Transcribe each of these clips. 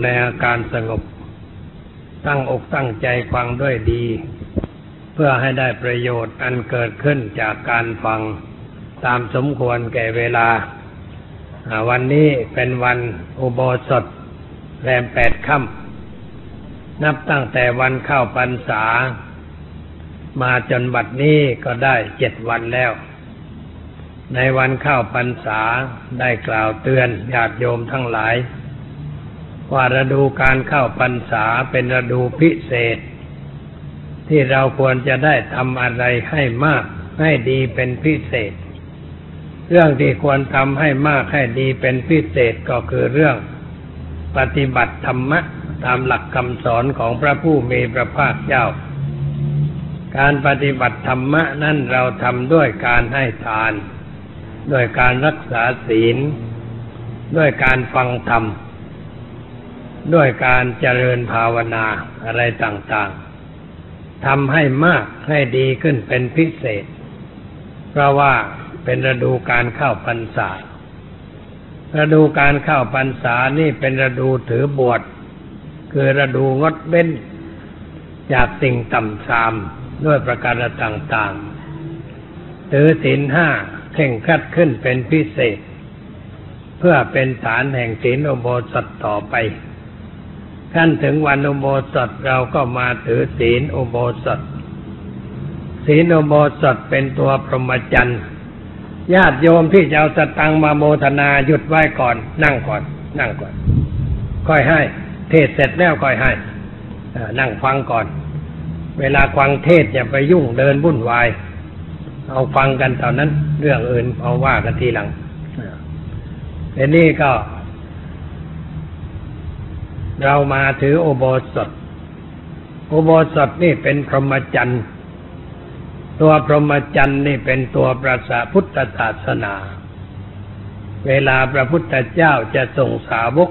ในอาการสงบ ตั้งอกตั้งใจฟังด้วยดี เพื่อให้ได้ประโยชน์อันเกิดขึ้นจากการฟังตามสมควรแก่เวลา วันนี้เป็นวันอุโบสถ แรมแปดค่ำนับตั้งแต่วันเข้าพรรษา มาจนบัดนี้ก็ได้เจ็ดวันแล้ว ในวันเข้าพรรษาได้กล่าวเตือนญาติโยมทั้งหลาย ว่าฤดูการเข้าพรรษาเป็นฤดูพิเศษ ที่เราควรจะได้ทำอะไรให้มากให้ดีเป็นพิเศษ เรื่องที่ควรทำให้มากให้ดีเป็นพิเศษก็คือเรื่อง ปฏิบัติธรรมะตามหลักคำสอนของพระผู้มีพระภาคเจ้า การปฏิบัติธรรมะนั่นเราทำด้วยการให้ทาน ด้วยการรักษาศีล ด้วยการฟังธรรม ด้วยการเจริญภาวนาอะไรต่างๆทำให้มากให้ดีขึ้นเป็นพิเศษ เพราะว่าเป็นฤดูการเข้าพรรษาฤดูการเข้าพรรษานี่เป็นฤดูถือบวชคือฤดูงดเว้น จากสิ่งต่ำทรามด้วยประการต่างๆ ถือศีลห้าเข่งคัดขึ้นเป็นพิเศษ เพื่อเป็นฐานแห่งศีลอโบสถต่อไป ขั้นถึงวันอุโบสถเราก็มาถือศีลอุโบสถ ศีลอุโบสถเป็นตัวพรหมจรรย์ญาติโยมที่จะเอาสตังมาโมทนาหยุดไว้ก่อน นั่งก่อน นั่งก่อน ค่อยให้ เทศเสร็จแล้วค่อยให้นั่งฟังก่อน เวลาฟังเทศอย่าไปยุ่งเดินวุ่นวาย เอาฟังกันเท่านั้น เรื่องอื่นเอาว่ากันทีหลังเดี๋ยวนี้ก็ เรามาถือโอโบสถโอโบสถนี่เป็นพรหมจรรย์ตัวพรหมจรรย์นี่เป็นตัวประสาพุทธศาสนา เวลาพระพุทธเจ้าจะส่งสาวก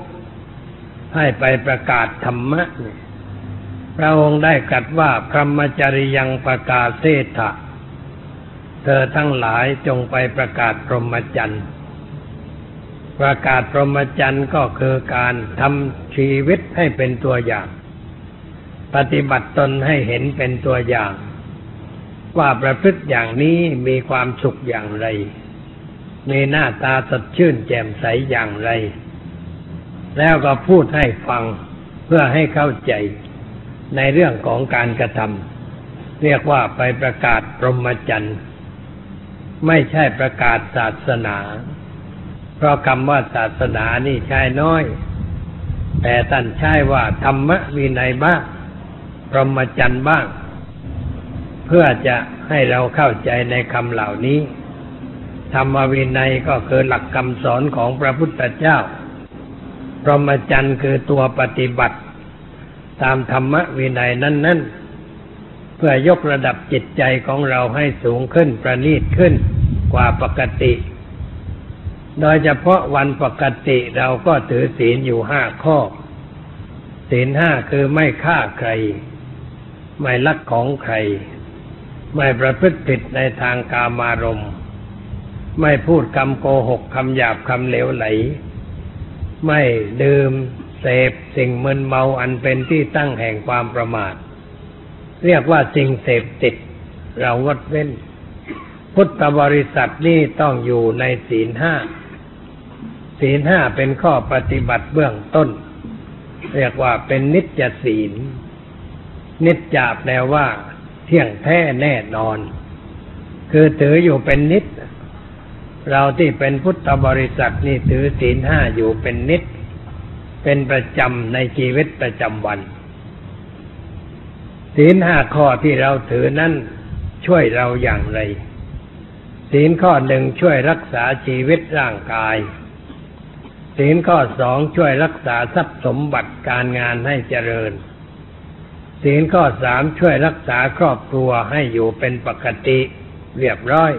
ให้ไปประกาศธรรมะนี่พระองค์ได้กัดว่าพรหมจริยังประกาศเศธะเธอทั้งหลายจงไปประกาศพรหมจรรย์ ประกาศพรหมจรรย์ก็คือการทำชีวิตให้เป็นตัวอย่าง ปฏิบัติตนให้เห็นเป็นตัวอย่าง ว่าประพฤติอย่างนี้มีความสุขอย่างไร มีหน้าตาสดชื่นแจ่มใสอย่างไร แล้วก็พูดให้ฟังเพื่อให้เข้าใจในเรื่องของการกระทำเรียกว่าไปประกาศพรหมจรรย์ ไม่ใช่ประกาศศาสนา เพราะคำว่าศาสนานี่ใช้น้อย แต่ท่านใช้ว่าธรรมวินัยบ้างพรหมจรรย์บ้าง เพื่อจะให้เราเข้าใจในคำเหล่านี้ ธรรมวินัยก็คือหลักคำสอนของพระพุทธเจ้า พรหมจรรย์คือตัวปฏิบัติ ตามธรรมวินัยนั้น ๆ เพื่อยกระดับจิตใจของเราให้สูงขึ้นประณีตขึ้นกว่าปกติ โดยเฉพาะวันปกติเราก็ถือศีลอยู่ห้าข้อ ศีลห้าคือไม่ฆ่าใคร ไม่ลักของใคร ไม่ประพฤติผิดในทางกามารมณ์ ไม่พูดคำโกหกคำหยาบคำเหลวไหล ไม่ดื่มเสพสิ่งมึนเมาอันเป็นที่ตั้งแห่งความประมาท เรียกว่าสิ่งเสพติด เรางดเว้น พุทธบริษัทนี่ต้องอยู่ในศีลห้า ศีลห้าเป็นข้อปฏิบัติเบื้องต้น เรียกว่าเป็นนิจศีล นิจจาแปลว่า เที่ยงแท้แน่นอน คือถืออยู่เป็นนิจเราที่เป็นพุทธบริษัทนี่ถือศีลห้าอยู่เป็นนิจเป็นประจำในชีวิตประจำวัน ศีลห้าข้อที่เราถือนั้นช่วยเราอย่างไร ศีลข้อหนึ่งช่วยรักษาชีวิตร่างกาย ศีลข้อสองช่วยรักษาทรัพย์สมบัติการงานให้เจริญ ศีลข้อสามช่วยรักษาครอบครัวให้อยู่เป็นปกติเรียบร้อย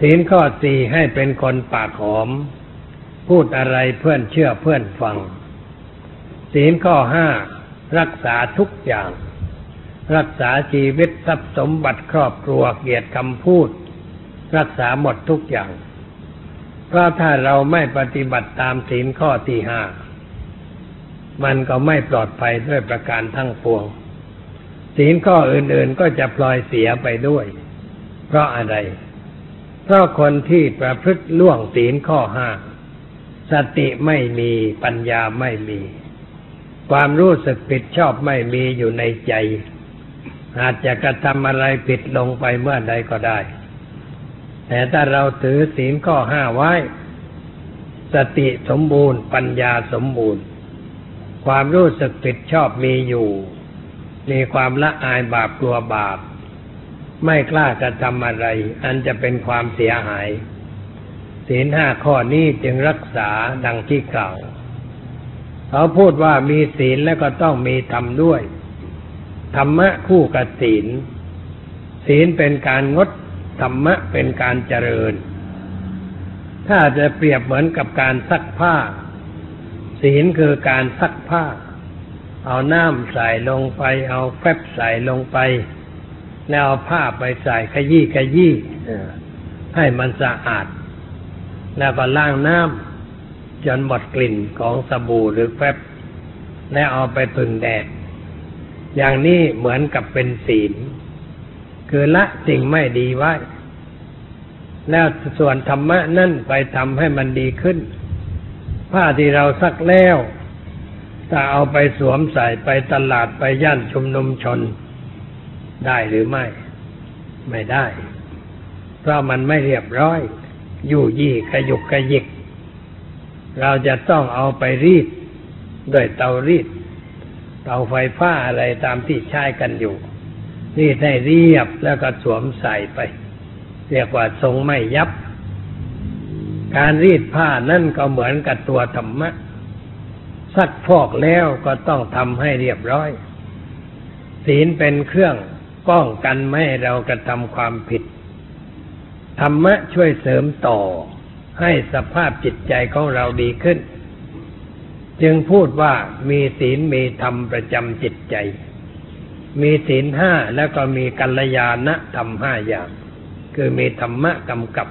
ศีลข้อสี่ให้เป็นคนปากหอม พูดอะไรเพื่อนเชื่อเพื่อนฟัง ศีลข้อห้ารักษาทุกอย่าง รักษาชีวิตทรัพย์สมบัติครอบครัวเกียรติคำพูด รักษาหมดทุกอย่าง เพราะถ้าเราไม่ปฏิบัติตามศีลข้อที่ห้ามันก็ไม่ปลอดภัยด้วยประการทั้งปวง ศีลข้ออื่น ๆก็จะพลอยเสียไปด้วย เพราะอะไร เพราะคนที่ประพฤติล่วงศีลข้อห้าสติไม่มีปัญญาไม่มี ความรู้สึกผิดชอบไม่มีอยู่ในใจ อาจจะกระทำอะไรผิดลงไปเมื่อใดก็ได้ แต่ถ้าเราถือศีลข้อห้าไว้ สติสมบูรณ์ ปัญญาสมบูรณ์ ความรู้สึกผิดชอบมีอยู่ มีความละอายบาปกลัวบาป ไม่กล้ากระทำอะไร อันจะเป็นความเสียหาย ศีลห้าข้อนี้จึงรักษาดังที่กล่าวเขาพูดว่ามีศีลแล้วก็ต้องมีธรรมด้วย ธรรมะคู่กับศีล ศีลเป็นการงด ธรรมะเป็นการเจริญ ถ้าจะเปรียบเหมือนกับการซักผ้า ศีลคือการซักผ้า เอาน้ำใส่ลงไป เอาแฟบใส่ลงไป แล้วเอาผ้าไปใส่ขยี้ขยี้ให้มันสะอาด แล้วก็ล้างน้ำจนหมดกลิ่นของสบู่หรือแป๊บแล้วเอาไปพึ่งแดด อย่างนี้เหมือนกับเป็นศีล คือละสิ่งไม่ดีไว้ แล้วส่วนธรรมะนั่นไปทำให้มันดีขึ้น ผ้าที่เราซักแล้วถ้าเอาไปสวมใส่ไปตลาดไปย่านชุมนุมชน ได้หรือไม่ ไม่ได้ เพราะมันไม่เรียบร้อย อยู่ยี่ขยุกขยิก เราจะต้องเอาไปรีด ด้วยเตารีด เตาไฟฟ้าอะไรตามที่ใช้กันอยู่ รีดให้เรียบแล้วก็สวมใส่ไป เรียกว่าทรงไม่ยับ การรีดผ้านั่นก็เหมือนกับตัวธรรมะซักฟอกแล้วก็ต้องทำให้เรียบร้อย ศีลเป็นเครื่องป้องกันไม่ให้เรากระทำความผิด ธรรมะช่วยเสริมต่อ ให้สภาพจิตใจของเราดีขึ้น จึงพูดว่ามีศีลมีธรรมประจำจิตใจ มีศีลห้าแล้วก็มีกัลยาณธรรมห้าอย่าง คือมีธรรมะกำกับ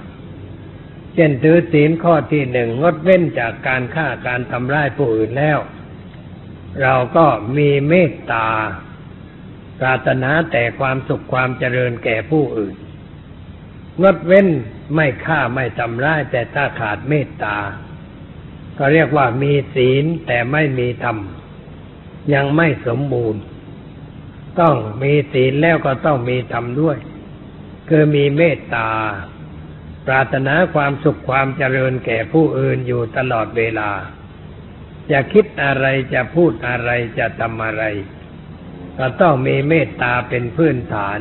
เช่นถือศีลข้อที่หนึ่งงดเว้นจากการฆ่าการทำร้ายผู้อื่นแล้ว เราก็มีเมตตา ปรารถนาแต่ความสุขความเจริญแก่ผู้อื่น งดเว้นไม่ฆ่าไม่ทำร้ายแต่ถ้าขาดเมตตา ก็เรียกว่ามีศีลแต่ไม่มีธรรมยังไม่สมบูรณ์ ต้องมีศีลแล้วก็ต้องมีธรรมด้วย คือมีเมตตา ปรารถนาความสุขความเจริญแก่ผู้อื่นอยู่ตลอดเวลา จะคิดอะไรจะพูดอะไรจะทำอะไร ก็ต้องมีเมตตาเป็นพื้นฐาน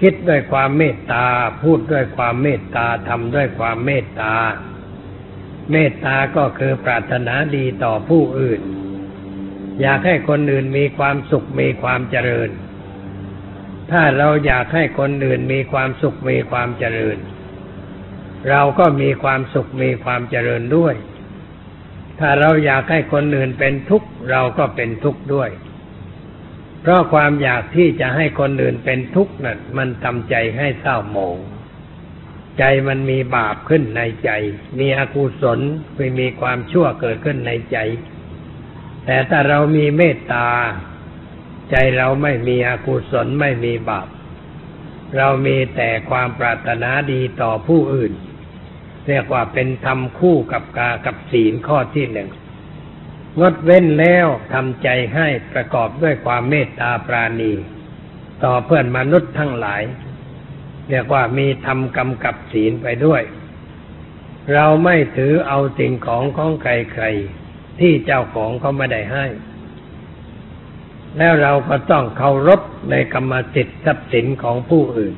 คิดด้วยความเมตตา พูดด้วยความเมตตาทำด้วยความเมตตา เมตตาก็คือปรารถนาดีต่อผู้อื่น อยากให้คนอื่นมีความสุขมีความเจริญ ถ้าเราอยากให้คนอื่นมีความสุขมีความเจริญ เราก็มีความสุขมีความเจริญด้วย ถ้าเราอยากให้คนอื่นเป็นทุกข์เราก็เป็นทุกข์ด้วย เพราะความอยากที่จะให้คนอื่นเป็นทุกข์นั่นมันทำใจให้เศร้าหมองใจมันมีบาปขึ้นในใจ มีอกุศลคือมีความชั่วเกิดขึ้นในใจ แต่ถ้าเรามีเมตตา ใจเราไม่มีอกุศลไม่มีบาป เรามีแต่ความปรารถนาดีต่อผู้อื่น เรียกว่าเป็นธรรมคู่กับกากับศีลข้อที่หนึ่งงดเว้นแล้วทำใจให้ประกอบด้วยความเมตตาปราณี ต่อเพื่อนมนุษย์ทั้งหลาย เรียกว่ามีธรรมกำกับศีลไปด้วย เราไม่ถือเอาสิ่งของของใครๆ ที่เจ้าของเขาไม่ได้ให้ แล้วเราก็ต้องเคารพในกรรมสิทธิ์ทรัพย์สินของผู้อื่น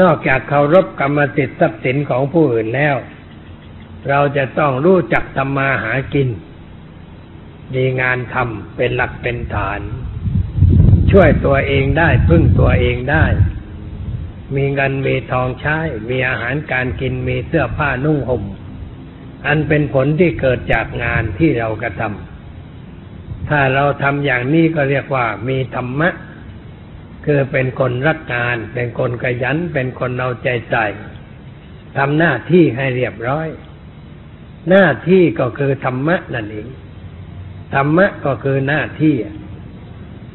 นอกจากเคารพกรรมสิทธิ์ทรัพย์สินของผู้อื่นแล้ว เราจะต้องรู้จักทำมาหากิน มีงานทำเป็นหลักเป็นฐาน ช่วยตัวเองได้พึ่งตัวเองได้มีเงินมีทองใช้ มีอาหารการกิน มีเสื้อผ้านุ่งห่ม อันเป็นผลที่เกิดจากงานที่เรากระทำถ้าเราทำอย่างนี้ก็เรียกว่ามีธรรมะ คือเป็นคนรักงาน เป็นคนขยัน เป็นคนเอาใจใส่ทำหน้าที่ให้เรียบร้อย หน้าที่ก็คือธรรมะนั่นเองธรรมะก็คือหน้าที่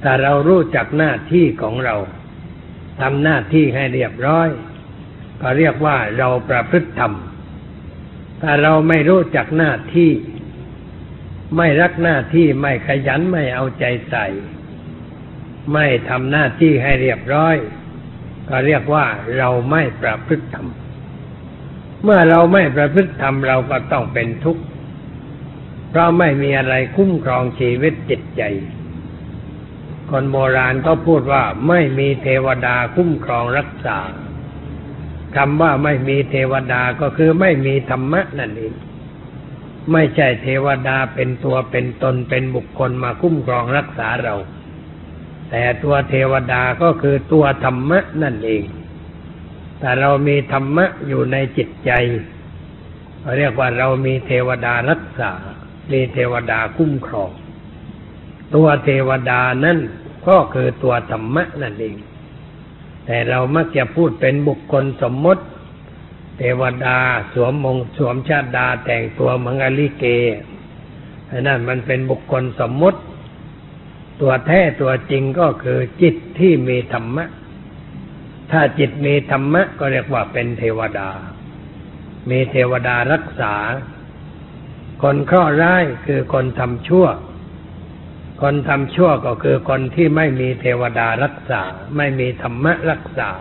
ถ้าเรารู้จักหน้าที่ของเราทำหน้าที่ให้เรียบร้อย ก็เรียกว่าเราประพฤติธรรม ถ้าเราไม่รู้จักหน้าที่ ไม่รักหน้าที่ไม่ขยันไม่เอาใจใส่ ไม่ทำหน้าที่ให้เรียบร้อย ก็เรียกว่าเราไม่ประพฤติธรรมเมื่อเราไม่ประพฤติธรรมเราก็ต้องเป็นทุกข์เพราะไม่มีอะไรคุ้มครองชีวิตจิตใจ คนโบราณก็พูดว่าไม่มีเทวดาคุ้มครองรักษา คำว่าไม่มีเทวดาก็คือไม่มีธรรมะนั่นเองไม่ใช่เทวดาเป็นตัวเป็นตนเป็นบุคคลมาคุ้มครองรักษาเรา แต่ตัวเทวดาก็คือตัวธรรมะนั่นเอง แต่เรามีธรรมะอยู่ในจิตใจ เรียกว่าเรามีเทวดารักษา มีเทวดาคุ้มครอง ตัวเทวดานั่นก็คือตัวธรรมะนั่นเอง แต่เรามักจะพูดเป็นบุคคลสมมติ เทวดาสวมมงสวมชาดาแต่งตัวเหมือนอลิเกนั่นมันเป็นบุคคลสมมติ ตัวแท้ตัวจริงก็คือจิตที่มีธรรมะ ถ้าจิตมีธรรมะก็เรียกว่าเป็นเทวดา มีเทวดารักษา คนเคราะห์ร้ายคือคนทำชั่ว คนทำชั่วก็คือคนที่ไม่มีเทวดารักษา ไม่มีธรรมะรักษา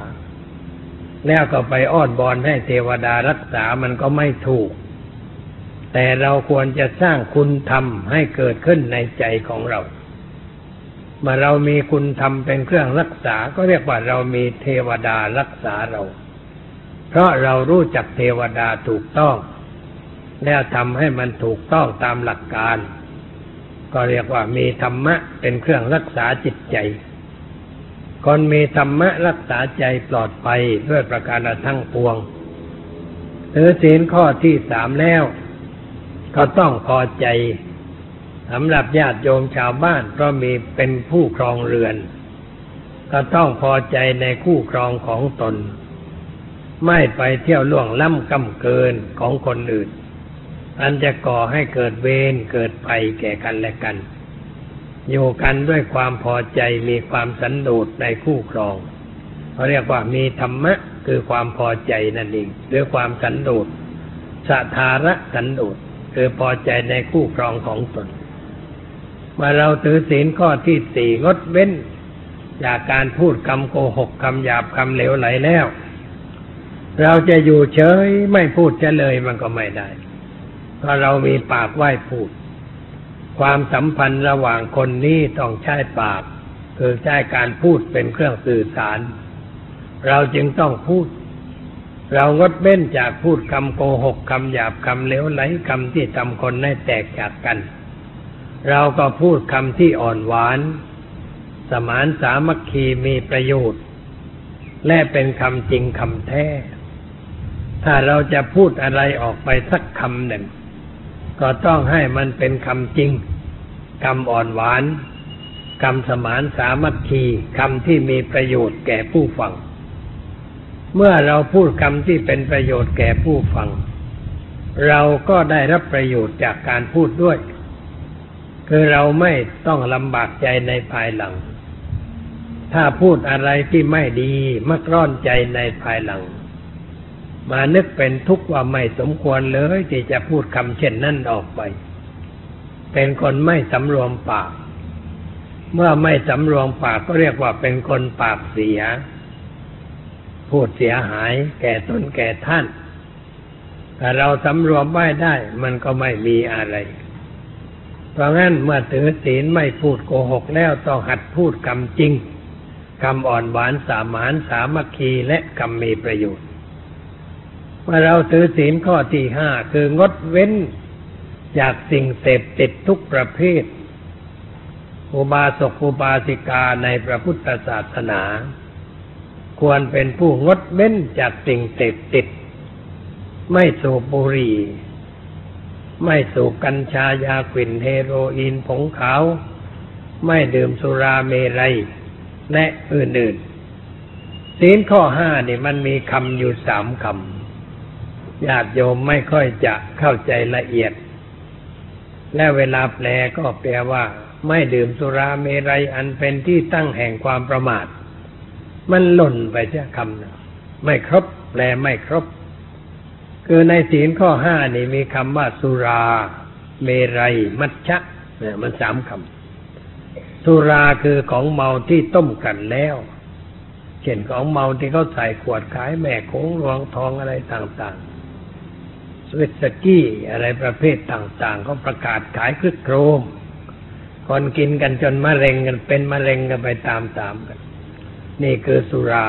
แล้วก็ไปอ้อนบอนให้เทวดารักษามันก็ไม่ถูก แต่เราควรจะสร้างคุณธรรมให้เกิดขึ้นในใจของเรา เมื่อเรามีคุณธรรมเป็นเครื่องรักษา ก็เรียกว่าเรามีเทวดารักษาเรา เพราะเรารู้จักเทวดาถูกต้อง แล้วทำให้มันถูกต้องตามหลักการ ก็เรียกว่ามีธรรมะเป็นเครื่องรักษาจิตใจ คนมีธรรมะรักษาใจปลอดภัยด้วยประการทั้งปวงถือศีลข้อที่สามแล้ว ก็ต้องพอใจสำหรับญาติโยมชาวบ้านเพราะมีเป็นผู้ครองเรือน ก็ต้องพอใจในคู่ครองของตน ไม่ไปเที่ยวล่วงล้ำกำเกินของคนอื่น อันจะก่อให้เกิดเวรเกิดภัยแก่กันและกัน อยู่กันด้วยความพอใจมีความสันโดษในคู่ครองเขาเรียกว่ามีธรรมะคือความพอใจนั่นเองหรือความสันโดษสัทาระสันโดษคือพอใจในคู่ครองของตนเมื่อเราถือศีลข้อที่สี่งดเว้น จากการพูดคำโกหกคำหยาบคำเหลวไหลแล้ว เราจะอยู่เฉยไม่พูดจะเลยมันก็ไม่ได้ พราะเรามีปากไหว้พูด ความสัมพันธ์ระหว่างคนนี้ต้องใช้ปาก คือใช้การพูดเป็นเครื่องสื่อสาร เราจึงต้องพูด เรางดเบ้นจากพูดคำโกหกคำหยาบคำเลวไหลคำที่ทำคนให้แตกจากกัน เราก็พูดคำที่อ่อนหวาน สมานสามัคคีมีประโยชน์ และเป็นคำจริงคำแท้ถ้าเราจะพูดอะไรออกไปสักคำหนึ่ง ก็ต้องให้มันเป็นคำจริงคำอ่อนหวานคำสมานสามัคคีคำที่มีประโยชน์แก่ผู้ฟัง เมื่อเราพูดคำที่เป็นประโยชน์แก่ผู้ฟัง เราก็ได้รับประโยชน์จากการพูดด้วย คือเราไม่ต้องลำบากใจในภายหลัง ถ้าพูดอะไรที่ไม่ดีมักร้อนใจในภายหลัง มานึกเป็นทุกข์ว่าไม่สมควรเลยที่จะพูดคำเช่นนั้นออกไป เป็นคนไม่สำรวมปาก เมื่อไม่สำรวมปากก็เรียกว่าเป็นคนปากเสีย พูดเสียหาย แก่ตนแก่ท่านแต่เราสำรวมไว้ได้ มันก็ไม่มีอะไร เพราะงั้นเมื่อถือศีลไม่พูดโกหกแล้วต้องหัดพูดคำจริงคำอ่อนหวานสามานสามัคคีและคำมีประโยชน์ เมื่อเราถือศีลข้อที่ห้าคืองดเว้นจากสิ่งเสพติดทุกประเภท อุบาสกอุบาสิกาในพระพุทธศาสนา ควรเป็นผู้งดเว้นจากสิ่งเสพติด ไม่สูบบุหรี่ ไม่สูบกัญชายากลิ่นเฮโรอีนผงขาว ไม่ดื่มสุราเมรัยและอื่นๆศีลข้อห้านี่มันมีคำอยู่สามคำ ญาติโยมไม่ค่อยจะเข้าใจละเอียด และเวลาแปลก็แปลว่า ไม่ดื่มสุราเมรัยอันเป็นที่ตั้งแห่งความประมาท มันหล่นไปเสียคำนะไม่ครบ แปลไม่ครบ คือในศีลข้อห้านี่มีคำว่าสุรา เมรัย มัชชะเนี่ยมันสามคำสุราคือของเมาที่ต้มกันแล้วเช่นของเมาที่เขาใส่ขวดขายแม่โขงรวงทองอะไรต่าง ๆ วิตสกี้อะไรประเภทต่างๆเขาประกาศขายคลึกโครม คนกินกันจนมะเร็งกันเป็นมะเร็งกันไปตามๆกัน นี่คือสุรา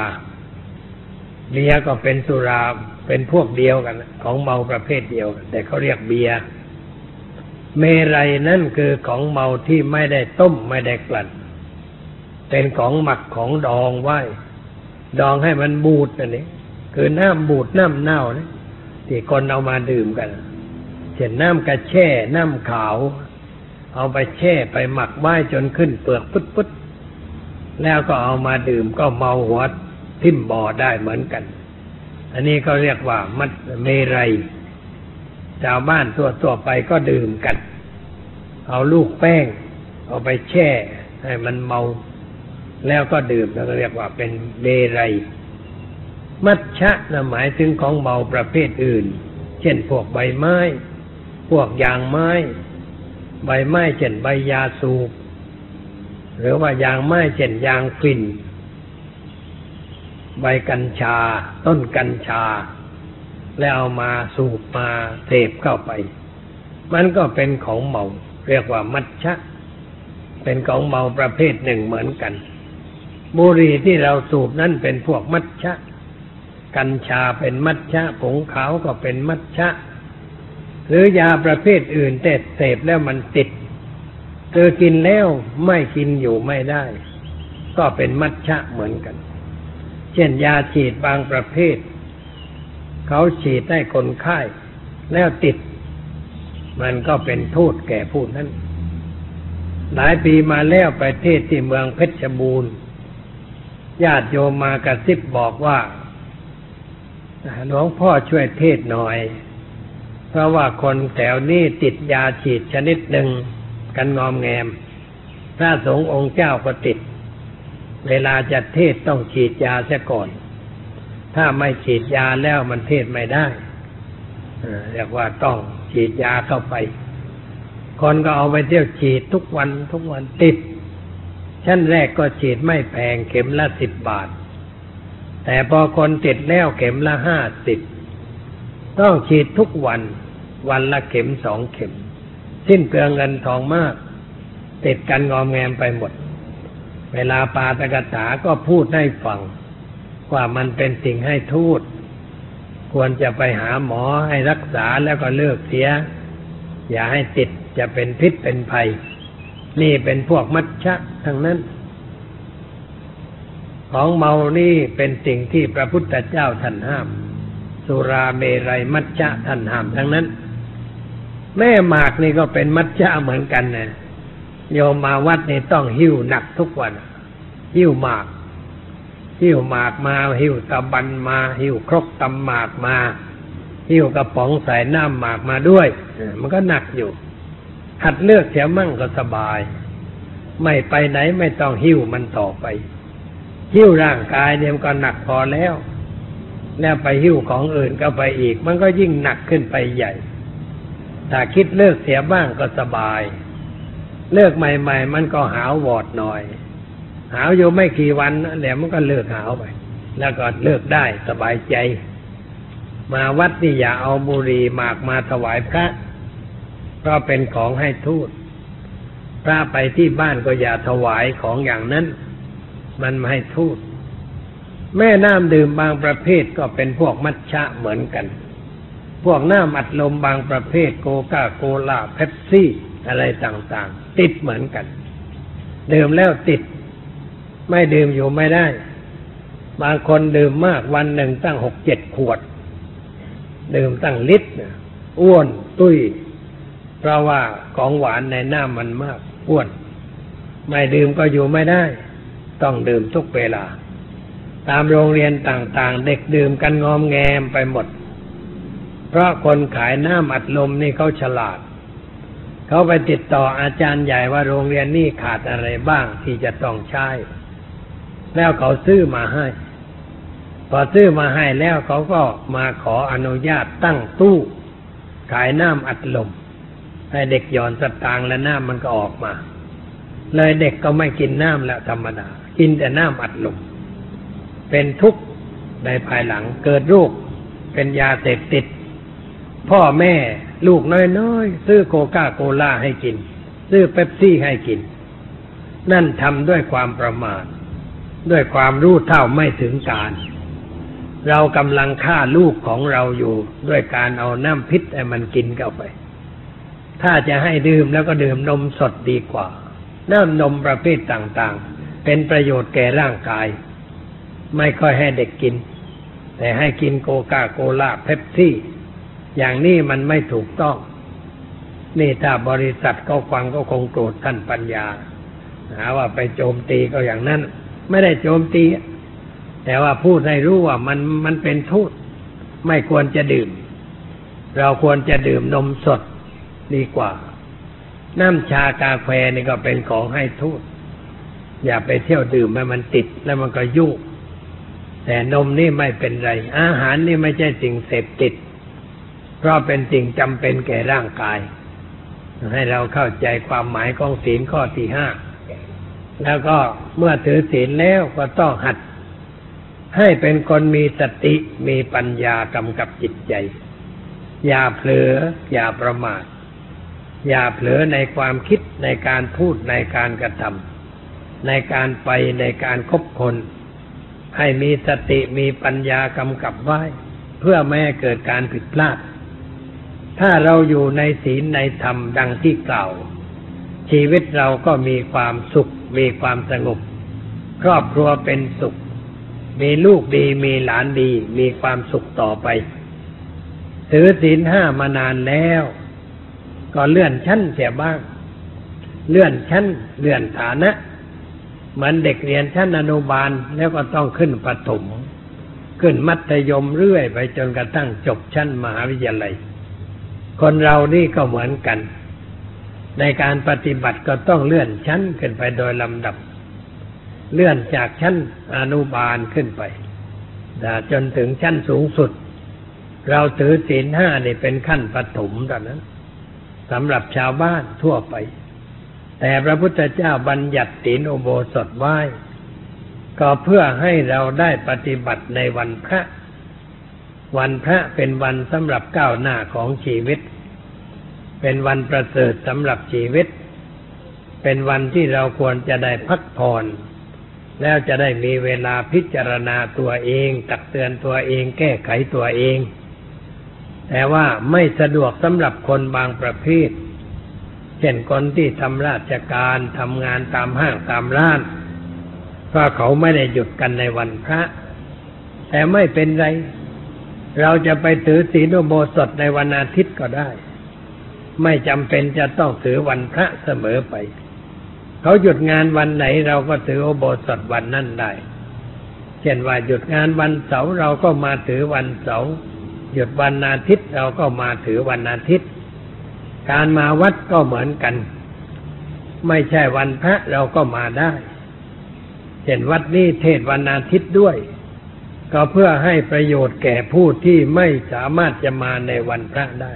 เบียร์ก็เป็นสุราเป็นพวกเดียวกัน ของเมาประเภทเดียวแต่เขาเรียกเบียร์เมรัยนั่นคือของเมาที่ไม่ได้ต้มไม่ได้กลั่น เป็นของหมักของดองไว้ ดองให้มันบูดอันนี้คือน้ำบูดน้ำเน่านี่ ที่คนเอามาดื่มกันเช่นน้ำกระแช่ น้ำขาว เอาไปแช่ไปหมักไว้จนขึ้นเปลือกปุดๆแล้วก็เอามาดื่มก็เมาหัวทิ่มบ่อได้เหมือนกัน อันนี้เขาเรียกว่ามัดเมรัยชาวบ้านตัวตัวไปก็ดื่มกัน เอาลูกแป้ง เอาไปแช่ ให้มันเมา แล้วก็ดื่มแล้วก็เรียกว่าเป็นเมรัย มัชชะนะหมายถึงของเมาประเภทอื่น เช่นพวกใบไม้ พวกยางไม้ ใบไม้เช่นใบยาสูบ หรือว่ายางไม้เช่นยางฟินใบกัญชา ต้นกัญชา แล้วเอามาสูบมาเสพเข้าไป มันก็เป็นของเมา เรียกว่ามัชชะ เป็นของเมาประเภทหนึ่งเหมือนกัน บุหรี่ที่เราสูบนั่นเป็นพวกมัชชะ กัญชาเป็นมัชชะผงขาวก็เป็นมัชชะ หรือยาประเภทอื่นแต่เสพแล้วมันติดเธอกินแล้วไม่กินอยู่ไม่ได้ ก็เป็นมัชชะเหมือนกัน เช่นยาฉีดบางประเภท เขาฉีดให้คนไข้แล้วติด มันก็เป็นโทษแก่ผู้นั้น หลายปีมาแล้วไปเทศที่เมืองเพชรบูรณ์ญาติโยมมากระซิบบอกว่า หลวงพ่อช่วยเทศหน่อย เพราะว่าคนแถวนี้ติดยาฉีดชนิดหนึ่งกันงอมแงม พระสงฆ์องค์เจ้าก็ติด เวลาจะเทศต้องฉีดยาเสียก่อน ถ้าไม่ฉีดยาแล้วมันเทศไม่ได้เรียกว่าต้องฉีดยาเข้าไป คนก็เอาไปเที่ยวฉีดทุกวันทุกวันติด ชั้นแรกก็ฉีดไม่แพงเข็มละสิบบาท แต่พอคนติดแล้วเข็มละห้าสิบต้องฉีดทุกวัน วันละเข็มสองเข็ม สิ้นเปลืองเงินทองมาก ติดกันงอมแงมไปหมด เวลาปาตกถาก็พูดให้ฟัง ว่ามันเป็นสิ่งให้ทูตควรจะไปหาหมอให้รักษาแล้วก็เลิกเสีย อย่าให้ติดจะเป็นพิษเป็นภัย นี่เป็นพวกมัชชะทั้งนั้น ของเมานี่เป็นสิ่งที่พระพุทธเจ้าท่านห้าม สุราเมรัยมัชชะท่านห้ามทั้งนั้น แม่หมากนี่ก็เป็นมัชชะเหมือนกันนะโยมมาวัดนี่ต้องหิ้วหนักทุกวัน หิ้วหมาก หิ้วหมากมา หิ้วตะบันมา หิ้วครกตำหมากมา หิ้วกระป๋องใส่น้ำหมากมาด้วยมันก็หนักอยู่ หัดเลือกเสียมั่งก็สบาย ไม่ไปไหนไม่ต้องหิ้วมันต่อไป หิ้วร่างกายเนี่ยมันก็หนักพอแล้ว แล้วไปหิ้วของอื่นก็ไปอีก มันก็ยิ่งหนักขึ้นไปใหญ่ ถ้าคิดเลิกเสียบ้างก็สบาย เลิกใหม่ ๆ มันก็หาววอดหน่อย หาวอยู่ไม่กี่วันแล้วมันก็เลิกหาวไป แล้วก็เลิกได้สบายใจ มาวัดนี่อย่าเอาบุหรี่หมากมาถวายพระ เพราะเป็นของให้ทูตพระไปที่บ้านก็อย่าถวายของอย่างนั้น มันไม่ให้ทูตแม่น้ำดื่มบางประเภทก็เป็นพวกมัชชะเหมือนกัน พวกน้ำอัดลมบางประเภทโกกาโกลาเพปซี่อะไรต่างๆ ติดเหมือนกัน ดื่มแล้วติด ไม่ดื่มอยู่ไม่ได้ บางคนดื่มมากวันหนึ่งตั้งหกเจ็ดขวด ดื่มตั้งลิตรอ้วนตุ้ย เพราะว่าของหวานในน้ำมันมากอ้วน ไม่ดื่มก็อยู่ไม่ได้ ต้องดื่มทุกเวลา ตามโรงเรียนต่างๆ เด็กดื่มกันงอมแงมไปหมด เพราะคนขายน้ำอัดลมนี่เขาฉลาด เขาไปติดต่ออาจารย์ใหญ่ว่าโรงเรียนนี่ขาดอะไรบ้างที่จะต้องใช้ แล้วเขาซื้อมาให้ พอซื้อมาให้แล้วเขาก็มาขออนุญาตตั้งตู้ขายน้ำอัดลม ให้เด็กหย่อนสตางค์และน้ำมันก็ออกมา เลยเด็กก็ไม่กินน้ำแล้วธรรมดา กินแต่น้ำอัดลมเป็นทุกข์ในภายหลังเกิดโรคเป็นยาเสพติด พ่อแม่ลูกน้อยๆ ซื้อโคกาโคล่าให้กิน ซื้อเป๊ปซี่ให้กิน นั่นทำด้วยความประมาทด้วยความรู้เท่าไม่ถึงการ เรากำลังฆ่าลูกของเราอยู่ด้วยการเอาน้ำพิษให้มันกินเข้าไป ถ้าจะให้ดื่มแล้วก็ดื่มนมสดดีกว่า น้ำนมประเภทต่างๆ เป็นประโยชน์แก่ร่างกาย ไม่ค่อยให้เด็กกิน แต่ให้กินโกกาโกลาเป๊ปซี่ อย่างนี้มันไม่ถูกต้อง นี่ถ้าบริษัทก็ฟังก็คงโกรธท่านปัญญาหาว่าไปโจมตีก็อย่างนั้น ไม่ได้โจมตี แต่ว่าพูดให้รู้ว่ามันมันเป็นโทษไม่ควรจะดื่ม เราควรจะดื่มนมสดดีกว่า น้ำชากาแฟนี่ก็เป็นของให้โทษ อย่าไปเที่ยวดื่มให้มันติดแล้วมันก็ยุ่งแต่นมนี่ไม่เป็นไร อาหารนี่ไม่ใช่สิ่งเสพติด เพราะเป็นสิ่งจำเป็นแก่ร่างกาย ให้เราเข้าใจความหมายของศีลข้อที่ห้าแล้วก็เมื่อถือศีลแล้วก็ต้องหัด ให้เป็นคนมีสติมีปัญญากำกับจิตใจ อย่าเผลออย่าประมาท อย่าเผลอในความคิดในการพูดในการกระทำ ในการไปในการคบคน ให้มีสติมีปัญญากำกับไว้ เพื่อไม่ให้เกิดการผิดพลาด ถ้าเราอยู่ในศีลในธรรมดังที่กล่าว ชีวิตเราก็มีความสุข มีความสงบ ครอบครัวเป็นสุข มีลูกดีมีหลานดี มีความสุขต่อไป ถือศีลห้ามานานแล้ว ก็เลื่อนชั้นเสียบ้าง เลื่อนชั้น เลื่อนฐานะ เหมือนเด็กเรียนชั้นอนุบาลแล้วก็ต้องขึ้นประถม ขึ้นมัธยมเรื่อยไปจนกระทั่งจบชั้นมหาวิทยาลัย คนเรานี่ก็เหมือนกัน ในการปฏิบัติก็ต้องเลื่อนชั้นขึ้นไปโดยลำดับ เลื่อนจากชั้นอนุบาลขึ้นไปจนถึงชั้นสูงสุด เราถือศีลห้านี่เป็นขั้นปฐมตอนนั้นสำหรับชาวบ้านทั่วไป แต่พระพุทธเจ้าบัญญัติศีลอุโบสถไว้ ก็เพื่อให้เราได้ปฏิบัติในวันพระ วันพระเป็นวันสำหรับก้าวหน้าของชีวิต เป็นวันประเสริฐสำหรับชีวิต เป็นวันที่เราควรจะได้พักผ่อน แล้วจะได้มีเวลาพิจารณาตัวเอง ตักเตือนตัวเอง แก้ไขตัวเอง แต่ว่าไม่สะดวกสำหรับคนบางประเภท เช่นคนที่ทำราชการทำงานตามห้างตามร้านเพราะเขาไม่ได้หยุดกันในวันพระ แต่ไม่เป็นไร เราจะไปถือศีลโบสถในวันอาทิตย์ก็ได้ ไม่จำเป็นจะต้องถือวันพระเสมอไป เขาหยุดงานวันไหนเราก็ถืออุโบสถวันนั้นได้เช่นว่าหยุดงานวันเสาร์เราก็มาถือวันเสาร์หยุดวันอาทิตย์เราก็มาถือวันอาทิตย์ การมาวัดก็เหมือนกัน ไม่ใช่วันพระเราก็มาได้ เช่นวัดนี้เทศวันอาทิตย์ด้วย ก็เพื่อให้ประโยชน์แก่ผู้ที่ไม่สามารถจะมาในวันพระได้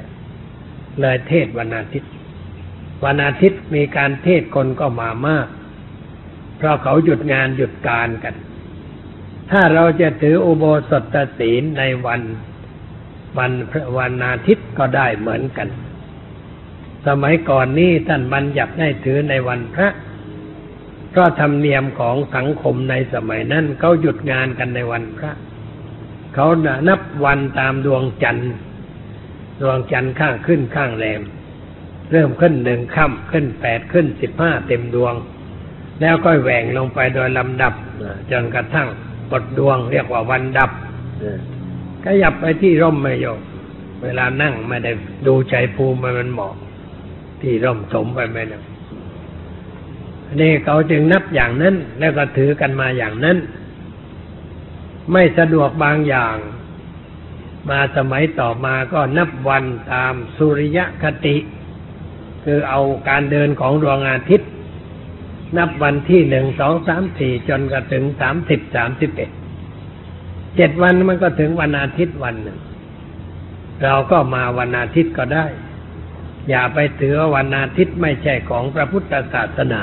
เลยเทศวันอาทิตย์ วันอาทิตย์มีการเทศคนก็มามาก เพราะเขาหยุดงานหยุดการกัน ถ้าเราจะถืออุโบสถศีลในวันวันวันอาทิตย์ก็ได้เหมือนกัน สมัยก่อนนี้ท่านบัญญัติให้ถือในวันพระเพราะธรรมเนียมของสังคมในสมัยนั้นเขาหยุดงานกันในวันพระ เขานับวันตามดวงจันทร์ ดวงจันทร์ข้างขึ้นข้างแรม เริ่มขึ้นหนึ่งค่ำขึ้นแปดขึ้นสิบห้าเต็มดวง แล้วก็แหว่งลงไปโดยลำดับจนกระทั่งหมดดวงเรียกว่าวันดับขยับไปที่ร่มไม่โยกเวลานั่งไม่ได้ดูใจภูมิมันเหมาะ ที่ร่มสมไปไม่ได้นี่เขาจึงนับอย่างนั้น แล้วก็ถือกันมาอย่างนั้น ไม่สะดวกบางอย่าง มาสมัยต่อมาก็นับวันตามสุริยคติ คือเอาการเดินของดวงอาทิตย์ นับวันที่หนึ่งสองสามสี่จนกระถึงสามสิบสามสิบเอ็ดเจ็ดวันมันก็ถึงวันอาทิตย์วันหนึ่งเราก็มาวันอาทิตย์ก็ได้ อย่าไปถือว่าวันอาทิตย์ไม่ใช่ของพระพุทธศาสนา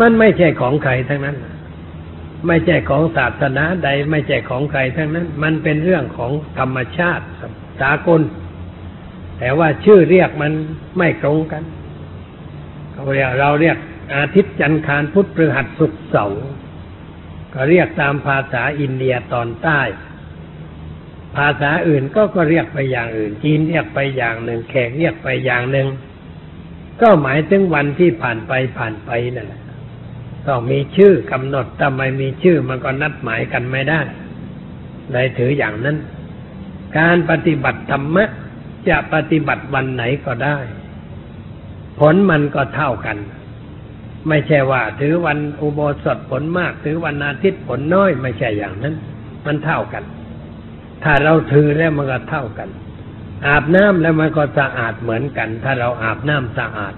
มันไม่ใช่ของใครทั้งนั้น ไม่ใช่ของศาสนาใด ไม่ใช่ของใครทั้งนั้น มันเป็นเรื่องของธรรมชาติสากล แต่ว่าชื่อเรียกมันไม่ตรงกันเราเรียกเราเรียกอาทิตย์จันทร์คารพุธพฤหัสศุกร์เสาร์ก็เรียกตามภาษาอินเดียตอนใต้ ภาษาอื่นก็ก็เรียกไปอย่างอื่น จีนเรียกไปอย่างหนึ่ง แขกเรียกไปอย่างหนึ่ง ก็หมายถึงวันที่ผ่านไปผ่านไปนั่นแหละต้องมีชื่อกำหนดถ้าไม่มีชื่อมันก็นัดหมายกันไม่ได้เลยถืออย่างนั้น การปฏิบัติธรรมะจะปฏิบัติวันไหนก็ได้ ผลมันก็เท่ากัน ไม่ใช่ว่า ถือวันอุโบสถผลมาก ถือวันอาทิตย์ผลน้อยไม่ใช่อย่างนั้น มันเท่ากัน ถ้าเราถือแล้วมันก็เท่ากัน อาบน้ำแล้วมันก็สะอาดเหมือนกัน ถ้าเราอาบน้ำสะอาด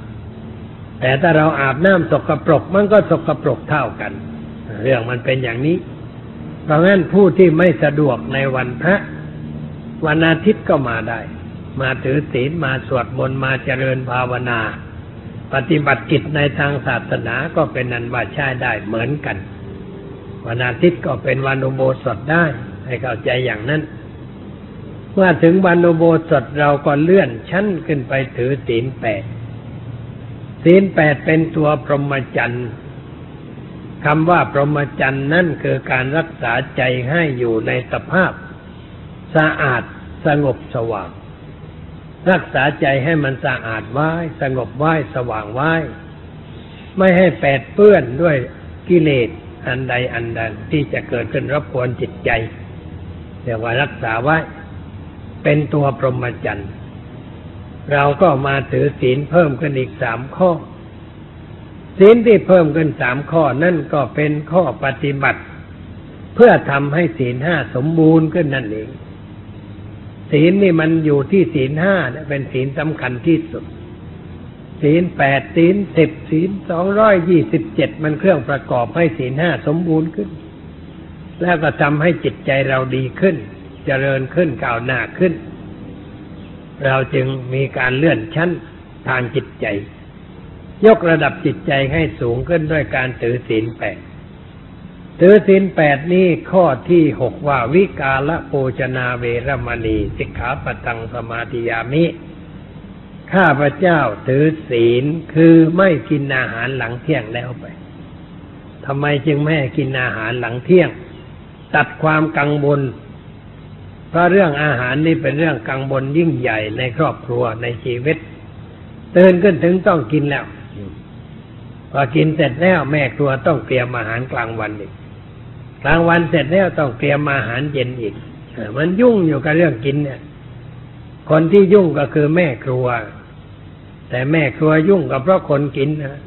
แต่ถ้าเราอาบน้ำสกปรก มันก็สกปรกเท่ากัน เรื่องมันเป็นอย่างนี้ เพราะงั้นผู้ที่ไม่สะดวกในวันพระ วันอาทิตย์ก็มาได้ มาถือศีลมาสวดมนต์มาเจริญภาวนา ปฏิบัติกิจในทางศาสนาก็เป็นนันว่าใช้ได้เหมือนกัน วันอาทิตย์ก็เป็นวันอุโบสถได้ ให้เข้าใจอย่างนั้นเมื่อถึงวันอุโบสถเราก็เลื่อนชั้นขึ้นไปถือศีลแปดศีลแปดเป็นตัวพรหมจรรย์คำว่าพรหมจรรย์นั่นคือการรักษาใจให้อยู่ในสภาพ สะอาดสงบสว่าง รักษาใจให้มันสะอาดไว้ สงบไว้สว่างไว้ ไม่ให้แปดเปื้อนด้วยกิเลสอันใดอันใดที่จะเกิดขึ้นรบกวนจิตใจ เรียกว่ารักษาไว้ เป็นตัวพรหมจรรย์เราก็มาถือศีลเพิ่มขึ้นอีกสามข้อ ศีลที่เพิ่มขึ้นสามข้อนั่นก็เป็นข้อปฏิบัติ เพื่อทำให้ศีลห้าสมบูรณ์ขึ้นนั่นเองศีลนี่มันอยู่ที่ศีลห้าเป็นศีลสำคัญที่สุด ศีลแปดศีลสิบศีลสองร้อยยี่สิบเจ็ดมันเครื่องประกอบให้ศีลห้าสมบูรณ์ขึ้น แล้วก็ทำให้จิตใจเราดีขึ้นเจริญขึ้นก้าวหน้าขึ้น เราจึงมีการเลื่อนชั้นทางจิตใจ ยกระดับจิตใจให้สูงขึ้นด้วยการถือศีลแปดถือศีลแปดนี้ข้อที่หกว่าวิกาละโภชนาเวรมณี สิกขาปตังสมาธิยามิ ข้าพระเจ้าถือศีลคือไม่กินอาหารหลังเที่ยงแล้วไปทำไมจึงไม่กินอาหารหลังเที่ยง ตัดความกังวลเพราะเรื่องอาหารนี่เป็นเรื่องกังวลยิ่งใหญ่ในครอบครัวในชีวิตตื่นขึ้นถึงต้องกินแล้วพอกินเสร็จแล้วแม่ครัวต้องเตรียมอาหารกลางวันอีกกลางวันเสร็จแล้วต้องเตรียมอาหารเย็นอีกมันยุ่งอยู่กับเรื่องกินเนี่ย คนที่ยุ่งก็คือแม่ครัว แต่แม่ครัวยุ่งก็เพราะคนกินนะ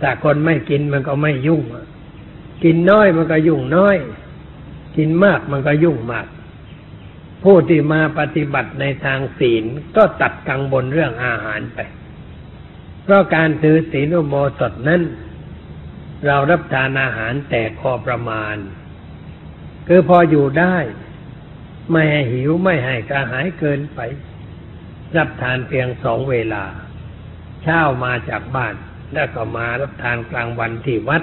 แต่คนไม่กินมันก็ไม่ยุ่ง กินน้อยมันก็ยุ่งน้อย กินมากมันก็ยุ่งมาก ผู้ที่มาปฏิบัติในทางศีลก็ตัดกังบนเรื่องอาหารไป เพราะการถือศีลอุโบสถนั้น เรารับทานอาหารแต่พอประมาณ คือพออยู่ได้ ไม่ให้หิวไม่ให้กระหายเกินไป รับทานเพียงสองเวลา เช้ามาจากบ้านแล้วก็มารับทานกลางวันที่วัด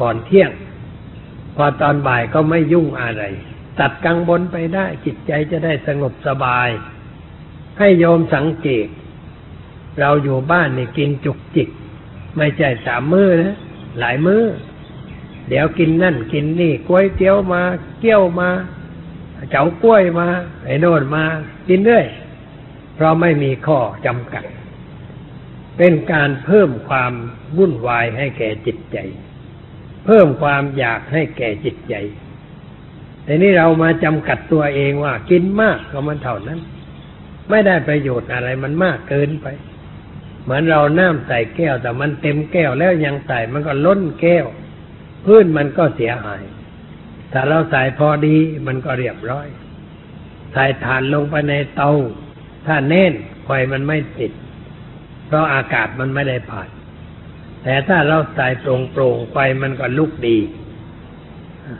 ก่อนเที่ยง พอตอนบ่ายก็ไม่ยุ่งอะไร ตัดกังบนไปได้จิตใจจะได้สงบสบาย ให้โยมสังเกต เราอยู่บ้านนี่กินจุกจิก ไม่ใช่สามมื้อนะหลายมือ้อ เดี๋ยวกินนั่นกินนี่กล้วยเตี๋ยวมาเกี้ยวมาเจ้ากล้วยมาไอ้โน่นมากินเรื่อยเพราะไม่มีข้อจำกัด เป็นการเพิ่มความวุ่นวายให้แก่จิตใจ เพิ่มความอยากให้แก่จิตใจ แต่นี่เรามาจำกัดตัวเองว่า กินมากก็มันเท่านั้น ไม่ได้ประโยชน์อะไรมันมากเกินไป เหมือนเราน้ำใส่แก้วแต่มันเต็มแก้วแล้วยังใส่มันก็ล้นแก้วพื้นมันก็เสียหายถ้าเราใส่พอดีมันก็เรียบร้อย ใส่ถ่านลงไปในเตา ถ้าแน่นไฟมันไม่ติดถราะอากาศมันไม่ได้ผ่าน แต่ถ้าเราใส่โปร่งโปร่งไฟมันก็ลุกดี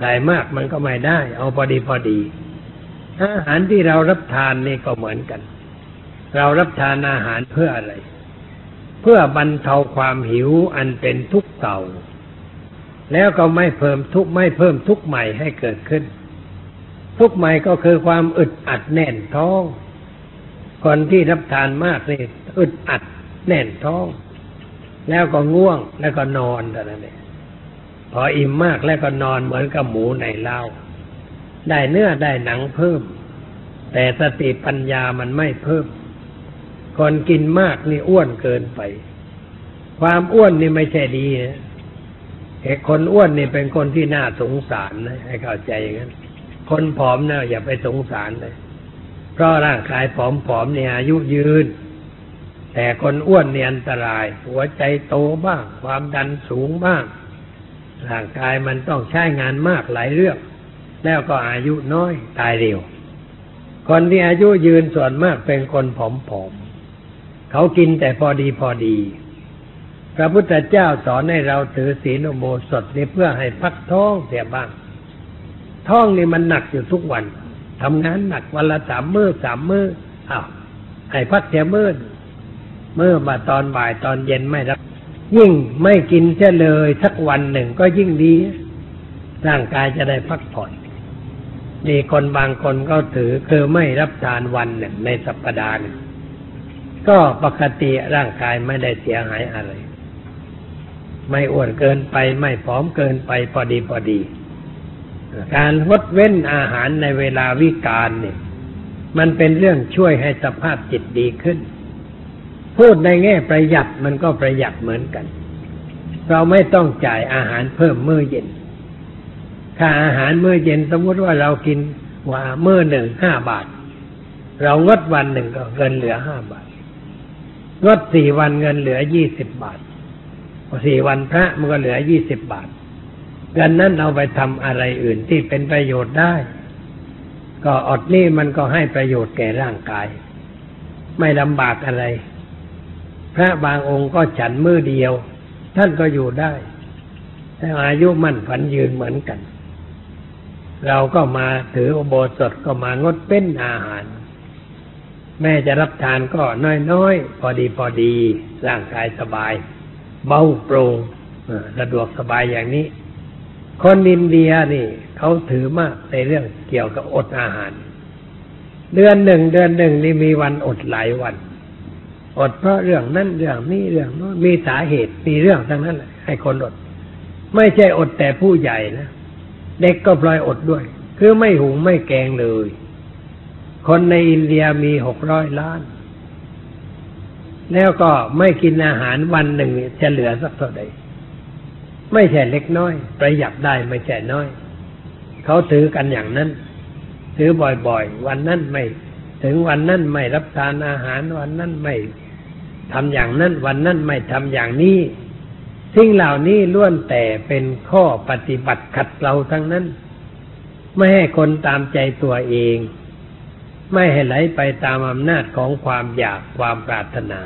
ใส่มากมันก็ไม่ได้ เอาพอดีพอดี อาหารที่เรารับทานนี่ก็เหมือนกัน เรารับทานอาหารเพื่ออะไร เพื่อบรรเทาความหิวอันเป็นทุกข์เก่า แล้วก็ไม่เพิ่มทุกข์ไม่เพิ่มทุกข์ใหม่ให้เกิดขึ้น ทุกข์ใหม่ก็คือความอึดอัดแน่นท้องคนที่รับทานมากนี่อึดอัดแน่นท้อง แล้วก็ง่วงแล้วก็นอนแต่นั้นเองพออิ่มมากแล้วก็นอนเหมือนกับหมูในเล้าได้เนื้อได้หนังเพิ่ม แต่สติปัญญามันไม่เพิ่มคนกินมากนี่อ้วนเกินไป ความอ้วนนี่ไม่ใช่ดีนะไอ้คนอ้วนนี่เป็นคนที่น่าสงสารนะให้เข้าใจอย่างนั้นคนผอมนะอย่าไปสงสารเลยเพราะร่างกายผอมๆเนี่ยอายุยืน แต่คนอ้วนเนี่ยอันตราย หัวใจโตบ้าง ความดันสูงบ้างร่างกายมันต้องใช้งานมากหลายเรื่อง แล้วก็อายุน้อยตายเร็ว คนที่อายุยืนส่วนมากเป็นคนผอมๆเขากินแต่พอดีพอดี พระพุทธเจ้าสอนให้เราถือศีลอโมสถนี่เพื่อให้พักท้องเสียบ้าง ท้องนี่มันหนักอยู่ทุกวันทำงานหนักวันละสามมือ้อสามมือ้ออ้าวให้พักเสียมือ้อ เมื่อมาตอนบ่ายตอนเย็นไม่รับ ยิ่งไม่กินเสียเลยสักวันหนึ่งก็ยิ่งดี ร่างกายจะได้พักผ่อนมีคนบางคนก็ถือคือไม่รับทานวันหนึ่งในสัปดาห์หนึ่งก็ปกติร่างกายไม่ได้เสียหายอะไร ไม่อ้วนเกินไปไม่ผอมเกินไปพอดีพอดี การงดเว้นอาหารในเวลาวิกาลเนี่ย มันเป็นเรื่องช่วยให้สภาพจิตดีขึ้น พูดในแง่ประหยัดมันก็ประหยัดเหมือนกัน เราไม่ต้องจ่ายอาหารเพิ่มมื้อเย็น ค่าอาหารมื้อเย็นสมมติว่าเรากินว่ามื้อหนึ่งห้าบาท เรางดวันหนึ่งก็เงินเหลือห้าบาท งดสี่วันเงินเหลือยี่สิบบาทสี่วันพระมันก็เหลือยี่สิบบาทเงินนั้นเอาไปทำอะไรอื่นที่เป็นประโยชน์ได้ ก็อดนี่มันก็ให้ประโยชน์แก่ร่างกาย ไม่ลำบากอะไร พระบางองค์ก็ฉันมือเดียว ท่านก็อยู่ได้แต่อายุมั่นฝันยืนเหมือนกัน เราก็มาถืออโบสถก็มางดเป็นอาหาร แม่จะรับทานก็น้อยๆ พอดีพอดี ร่างกายสบาย เบาโปร่งสะดวกสบายอย่างนี้ คนอินเดียนี่ เขาถือมากในเรื่องเกี่ยวกับอดอาหาร เดือนหนึ่งเดือนหนึ่งนี่มีวันอดหลายวัน อดเพราะเรื่องนั้นเรื่องนี้เรื่องโน้นมีสาเหตุมีเรื่องทั้งนั้นให้คนอด ไม่ใช่อดแต่ผู้ใหญ่นะเด็กก็พลอยอดด้วย คือไม่หุงไม่แกงเลย คนในอินเดียมีหกร้อยล้าน แล้วก็ไม่กินอาหารวันหนึ่งจะเหลือสักเท่าใดไม่ใช่เล็กน้อย ประหยัดได้ไม่ใช่น้อย เขาถือกันอย่างนั้น ถือบ่อยๆ วันนั้นไม่ ถึงวันนั้นไม่รับทานอาหารวันนั้นไม่ ทำอย่างนั้นวันนั้นไม่ทำอย่างนี้สิ่งเหล่านี้ล้วนแต่เป็นข้อปฏิบัติขัดเราทั้งนั้น ไม่ให้คนตามใจตัวเอง ไม่ให้ไหลไปตามอำนาจของความอยากความปรารถนา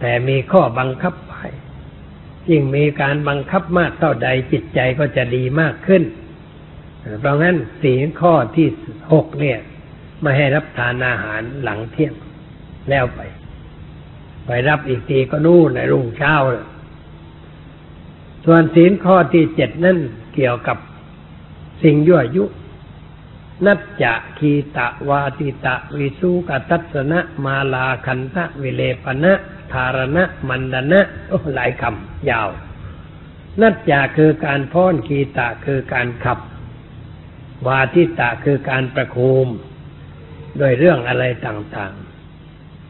แต่มีข้อบังคับไปยิ่งมีการบังคับมากเท่าใดจิตใจก็จะดีมากขึ้น เพราะงั้นสีข้อที่หกเนี่ย ไม่ให้รับทานอาหารหลังเที่ยงแล้วไป ไปรับอีกทีก็นู่นในรุ่งเช้า ส่วนศีลข้อที่เจ็ดนั่นเกี่ยวกับสิ่งยั่วยุ นัจจะคีตะวาติตะวิสุกตัสนะมาลาคันทะวิเลปนะธารณะมันดนะโอ้หลายคำยาว นัจจาคือการพ้อนคีตะคือการขับ วาทิตะคือการประโคมโดยเรื่องอะไรต่างๆ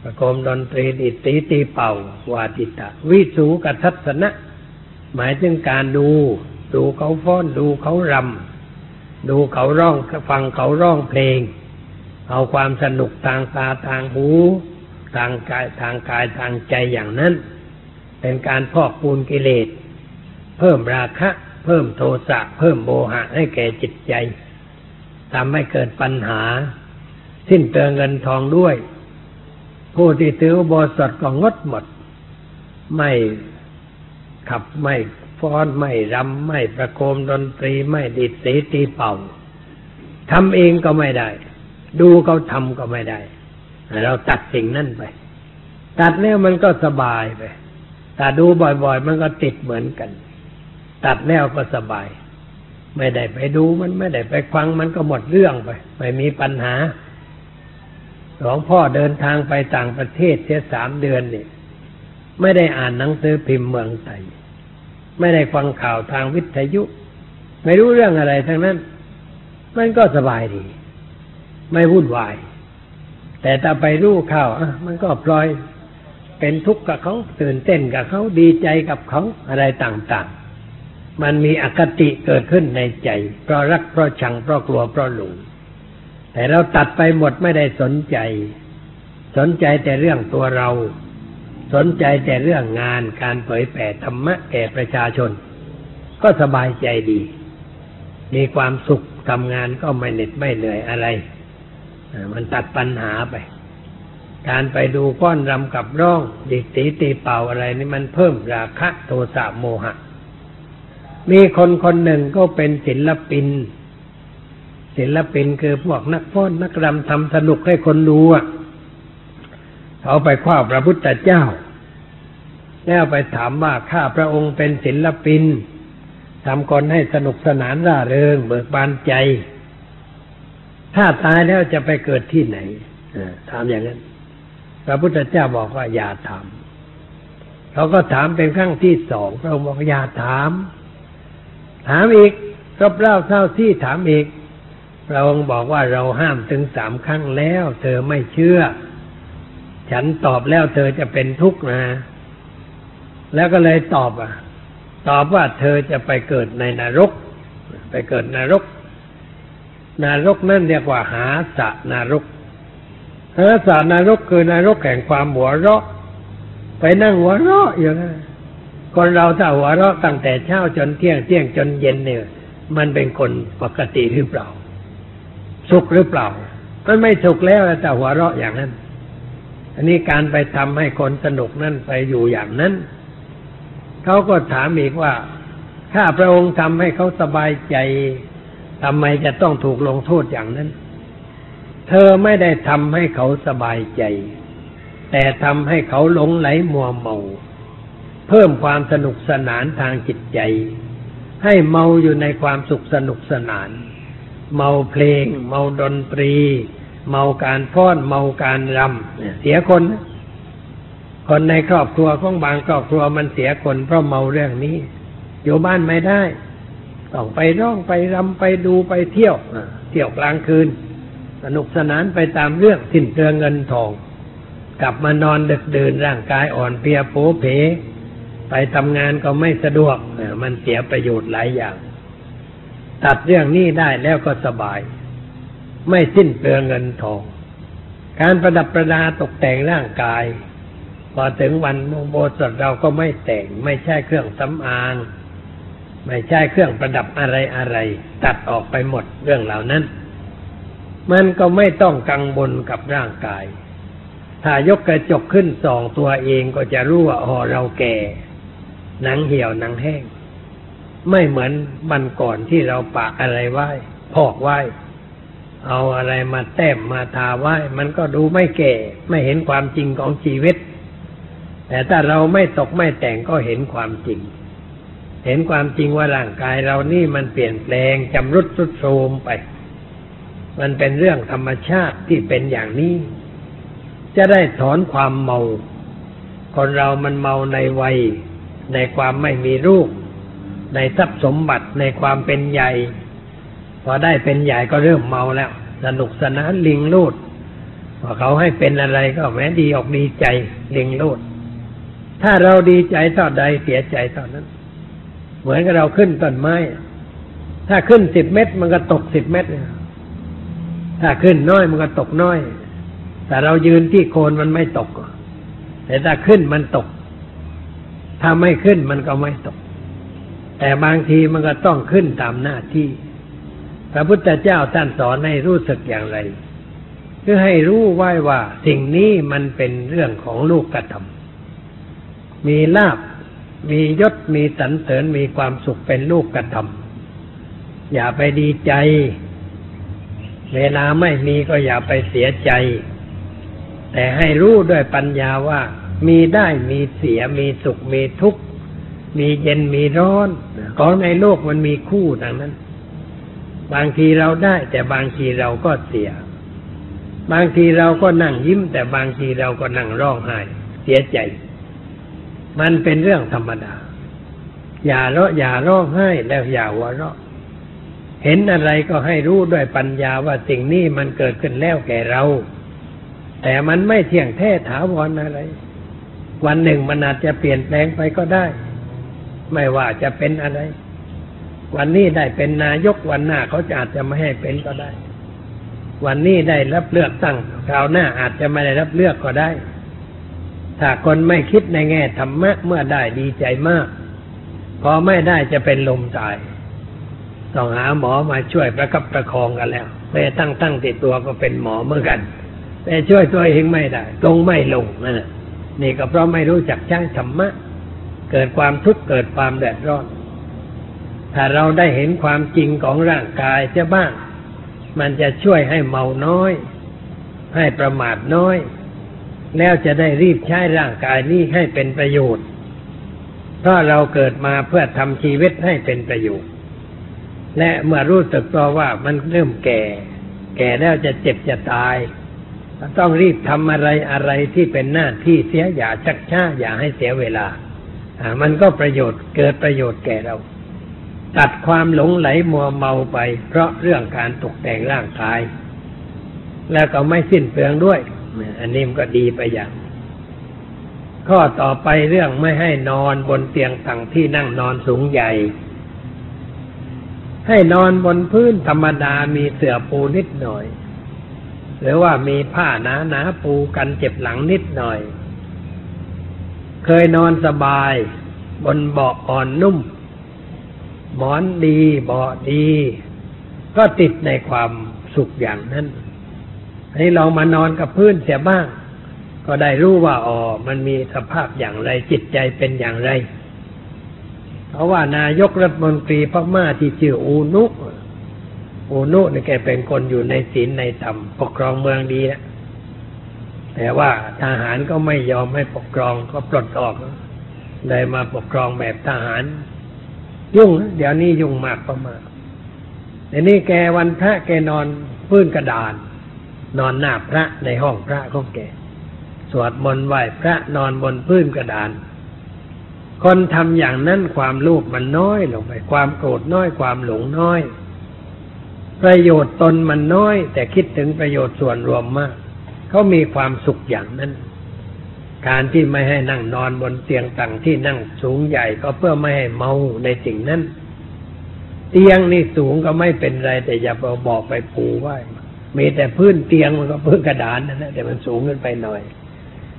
ประโคมดนตรีดิตีตีเป่าวาทิตะ วิสูกทัศนะ หมายถึงการดู ดูเขาฟ้อนดูเขารำดูเขาร้องฟังเขาร้องเพลง เอาความสนุกทางตาทางหู ทางกายทางกายทางใจอย่างนั้น เป็นการพอกปูนกิเลส เพิ่มราคะ เพิ่มโทสะเพิ่มโมหะให้แก่จิตใจทำให้เกิดปัญหา สิ้นเปลืองเงินทองด้วย ผู้ที่ถือโบสถก็งดหมด ไม่ขับไม่ฟ้อนไม่รำไม่ประโคมดนตรีไม่ดิดสีตีเป่าทำเองก็ไม่ได้ ดูเขาทำก็ไม่ได้ เราตัดสิ่งนั่นไป ตัดแล้วมันก็สบายไปแต่ดูบ่อยๆ มันก็ติดเหมือนกัน ตัดแล้วก็สบาย ไม่ได้ไปดูมันไม่ได้ไปฟังมันก็หมดเรื่องไป ไม่มีปัญหา หลวงพ่อเดินทางไปต่างประเทศเสียสามเดือนนี่ไม่ได้อ่านหนังสือพิมพ์เมืองไทยไม่ได้ฟังข่าวทางวิทยุ ไม่รู้เรื่องอะไรทั้งนั้น มันก็สบายดี ไม่วุ่นวาย แต่ถ้าไปรู้ข่าวมันก็ปล่อยเป็นทุกข์กับเขาตื่นเต้นกับเขาดีใจกับเขาอะไรต่างๆ มันมีอคติเกิดขึ้นในใจ เพราะรักเพราะชังเพราะกลัวเพราะหลง แต่เราตัดไปหมดไม่ได้สนใจ สนใจแต่เรื่องตัวเรา สนใจแต่เรื่องงานการเผยแผ่ธรรมะแก่ประชาชน ก็สบายใจดี มีความสุขทำงานก็ไม่เหน็ดไม่เหนื่อยอะไร มันตัดปัญหาไป การไปดูก้อนรำกับร้องดิตีตีเป่าอะไรนี่มันเพิ่มราคะโทสะโมหะ มีคนคนหนึ่งก็เป็นศิลปิน ศิลปินคือพวกนักฟ้อนนักรำทำสนุกให้คนดูอะเขาไปคว้าพระพุทธเจ้า แล้วไปถามว่าข้าพระองค์เป็นศิลปินทำคนให้สนุกสนานร่าเริง เบิกบานใจ ถ้าตายแล้วจะไปเกิดที่ไหนถามอย่างนั้น พระพุทธเจ้าบอกว่าอย่าถามเขาก็ถามเป็นครั้งที่สองพระองค์บอกอย่าถาม ถามอีกรอบเล่าเท่าที่ถามอีก ระองค์บอกว่าเราห้ามถึงสามครั้งแล้ว เธอไม่เชื่อ ฉันตอบแล้วเธอจะเป็นทุกข์นะ แล้วก็เลยตอบอะ ตอบว่าเธอจะไปเกิดในนรก ไปเกิดนรก นรกนั่นเรียกว่าหาสะนรกหาสะนรกคือนรกแห่งความหัวเราะ ไปนั่งหัวเราะอย่างนั้นคนเราถ้าหัวเราะตั้งแต่เช้าจนเที่ยงเที่ยงจนเย็นเนี่ย มันเป็นคนปกติหรือเปล่า สุขหรือเปล่า มันไม่สุขแล้วแต่หัวเราะอย่างนั้น อันนี้การไปทำให้คนสนุกนั่นไปอยู่อย่างนั้นเขาก็ถามอีกว่า ถ้าพระองค์ทำให้เขาสบายใจทำไมจะต้องถูกลงโทษอย่างนั้น เธอไม่ได้ทำให้เขาสบายใจ แต่ทำให้เขาหลงไหลมัวเมาเพิ่มความสนุกสนานทางจิตใจ ให้เมาอยู่ในความสุขสนุกสนาน เมาเพลง เมาดนตรี เมาการฟ้อนเมาการรำเสียคน คนในครอบครัวของบางครอบครัวมันเสียคนเพราะเมาเรื่องนี้ อยู่บ้านไม่ได้ ต้องไปร้องไปรำไปดูไปเที่ยวเที่ยวกลางคืน สนุกสนานไปตามเรื่องสิ้นเปลืองเงินทอง กลับมานอนดึกดื่นร่างกายอ่อนเพลียโผเพ ไปทำงานก็ไม่สะดวกมันเสียประโยชน์หลายอย่าง ตัดเรื่องนี้ได้แล้วก็สบาย ไม่สิ้นเปลืองเงินทอง การประดับประดาตกแต่งร่างกาย พอถึงวันมงโบสถเราก็ไม่แต่ง ไม่ใช่เครื่องสำอาง ไม่ใช่เครื่องประดับอะไรอะไร ตัดออกไปหมดเรื่องเหล่านั้น มันก็ไม่ต้องกังวลกับร่างกาย ถ้ายกกระจกขึ้นสองตัวเองก็จะรู้ว่าอ๋อเราแก่ หนังเหี่ยวหนังแห้ง ไม่เหมือนมันก่อนที่เราปะอะไรไหว้ พอกไหว้ เอาอะไรมาแต้มมาทาไหว้ มันก็ดูไม่แก่ ไม่เห็นความจริงของชีวิต แต่ถ้าเราไม่ตกไม่แต่งก็เห็นความจริง เห็นความจริงว่าร่างกายเรานี่มันเปลี่ยนแปลงจำรุดสุดโทรมไป มันเป็นเรื่องธรรมชาติที่เป็นอย่างนี้ จะได้ถอนความเมา คนเรามันเมาในวัย ในความไม่มีรูป ในทรัพย์สมบัติในความเป็นใหญ่ พอได้เป็นใหญ่ก็เริ่มเมาแล้ว สนุกสนานลิงลูดพอเขาให้เป็นอะไรก็แม้ดีออกดีใจลิงลูดถ้าเราดีใจต่อใดเสียใจต่อนั้น เหมือนกับเราขึ้นต้นไม้ ถ้าขึ้นสิบเม็ดมันก็ตกสิบเม็ดถ้าขึ้นน้อยมันก็ตกน้อย แต่เรายืนที่โคนมันไม่ตก แต่ถ้าขึ้นมันตก ถ้าไม่ขึ้นมันก็ไม่ตก แต่บางทีมันก็ต้องขึ้นตามหน้าที่ พระพุทธเจ้าท่านสอนให้รู้สึกอย่างไรคือให้รู้ไว้ว่าสิ่งนี้มันเป็นเรื่องของลูกกระทำมีลาบ มียศ มีสรรเสริญ มีความสุขเป็นลูกกระทำอย่าไปดีใจ เวลาไม่มีก็อย่าไปเสียใจ แต่ให้รู้ด้วยปัญญาว่า มีได้มีเสียมีสุขมีทุกข์ มีเย็นมีร้อนของในโลกมันมีคู่ดังนั้น บางทีเราได้ แต่บางทีเราก็เสีย บางทีเราก็นั่งยิ้ม แต่บางทีเราก็นั่งร้องไห้เสียใจ มันเป็นเรื่องธรรมดา อย่าร้ออย่าร้องไห้แล้วอย่าหัวเราะเห็นอะไรก็ให้รู้ด้วยปัญญาว่าสิ่งนี้มันเกิดขึ้นแล้วแก่เรา แต่มันไม่เที่ยงแท้ถาวรอะไร วันหนึ่งมันอาจจะเปลี่ยนแปลงไปก็ได้ ไม่ว่าจะเป็นอะไร วันนี้ได้เป็นนายกวันหน้าเขาจะอาจจะไม่ให้เป็นก็ได้ วันนี้ได้รับเลือกตั้งคราวหน้าอาจจะไม่ได้รับเลือกก็ได้ ถ้าคนไม่คิดในแง่ธรรมะเมื่อได้ดีใจมาก พอไม่ได้จะเป็นลมตายต้องหาหมอมาช่วยประคับประคองกันแล้วแม่ตั้งตั้งติดตัวก็เป็นหมอเหมือนกัน แต่ช่วยตัวเองไม่ได้ ตรงไม่ลงนั่นนี่ก็เพราะไม่รู้จักใช้ธรรมะ เกิดความทุกข์เกิดความแดดร้อน ถ้าเราได้เห็นความจริงของร่างกายจะบ้าง มันจะช่วยให้เมาน้อย ให้ประมาทน้อย แล้วจะได้รีบใช้ร่างกายนี้ให้เป็นประโยชน์ เพราะเราเกิดมาเพื่อทำชีวิตให้เป็นประโยชน์ และเมื่อรู้สึกตัวว่ามันเริ่มแก่ แก่แล้วจะเจ็บจะตายต้องรีบทำอะไรอะไรที่เป็นหน้าที่เสียอย่าชักช้าอย่าให้เสียเวลา มันก็ประโยชน์เกิดประโยชน์แก่เรา ตัดความหลงไหลมัวเมาไป เพราะเรื่องการตกแต่งร่างกาย แล้วก็ไม่สิ้นเปลืองด้วย อันนี้มันก็ดีไปอย่าง ข้อต่อไปเรื่องไม่ให้นอนบนเตียงต่างที่นั่งนอนสูงใหญ่ ให้นอนบนพื้นธรรมดามีเสื่อปูนิดหน่อย หรือว่ามีผ้าหนาหนาปูกันเจ็บหลังนิดหน่อย เคยนอนสบาย บนเบาะอ่อนนุ่ม หมอนดีเบาะดี ก็ติดในความสุขอย่างนั้นให้ลองมานอนกับพื้นเสียบ้าง ก็ได้รู้ว่าอ๋อมันมีสภาพอย่างไรจิตใจเป็นอย่างไร เพราะว่านายกรัฐมนตรีพม่าที่ชื่ออูนุอูนุนี่แกเป็นคนอยู่ในศีลในธรรมปกครองเมืองดีนะ แต่ว่าทหารก็ไม่ยอมให้ปกครองก็ปลดออกเลยมาปกครองแบบทหาร ยุ่ง เดี๋ยวนี้ยุ่งมากประมาณแต่นี่แกวันพระแกนอนพื้นกระดาน นอนหน้าพระในห้องพระของแกสวดมนต์ไหว้พระนอนบนพื้นกระดาน คนทำอย่างนั้นความลูกมันน้อยลงไป ความโกรธน้อยความหลงน้อย ประโยชน์ตนมันน้อย แต่คิดถึงประโยชน์ส่วนรวมมาก เขามีความสุขอย่างนั้นการที่ไม่ให้นั่งนอนบนเตียงต่างที่นั่งสูงใหญ่ก็เพื่อไม่ให้เมาในสิ่งนั้น เตียงนี่สูงก็ไม่เป็นไร แต่อย่าไปบอกไปปูไว้มีแต่พื้นเตียงมันก็พื้นกระดานนั่นแหละแต่มันสูงขึ้นไปหน่อย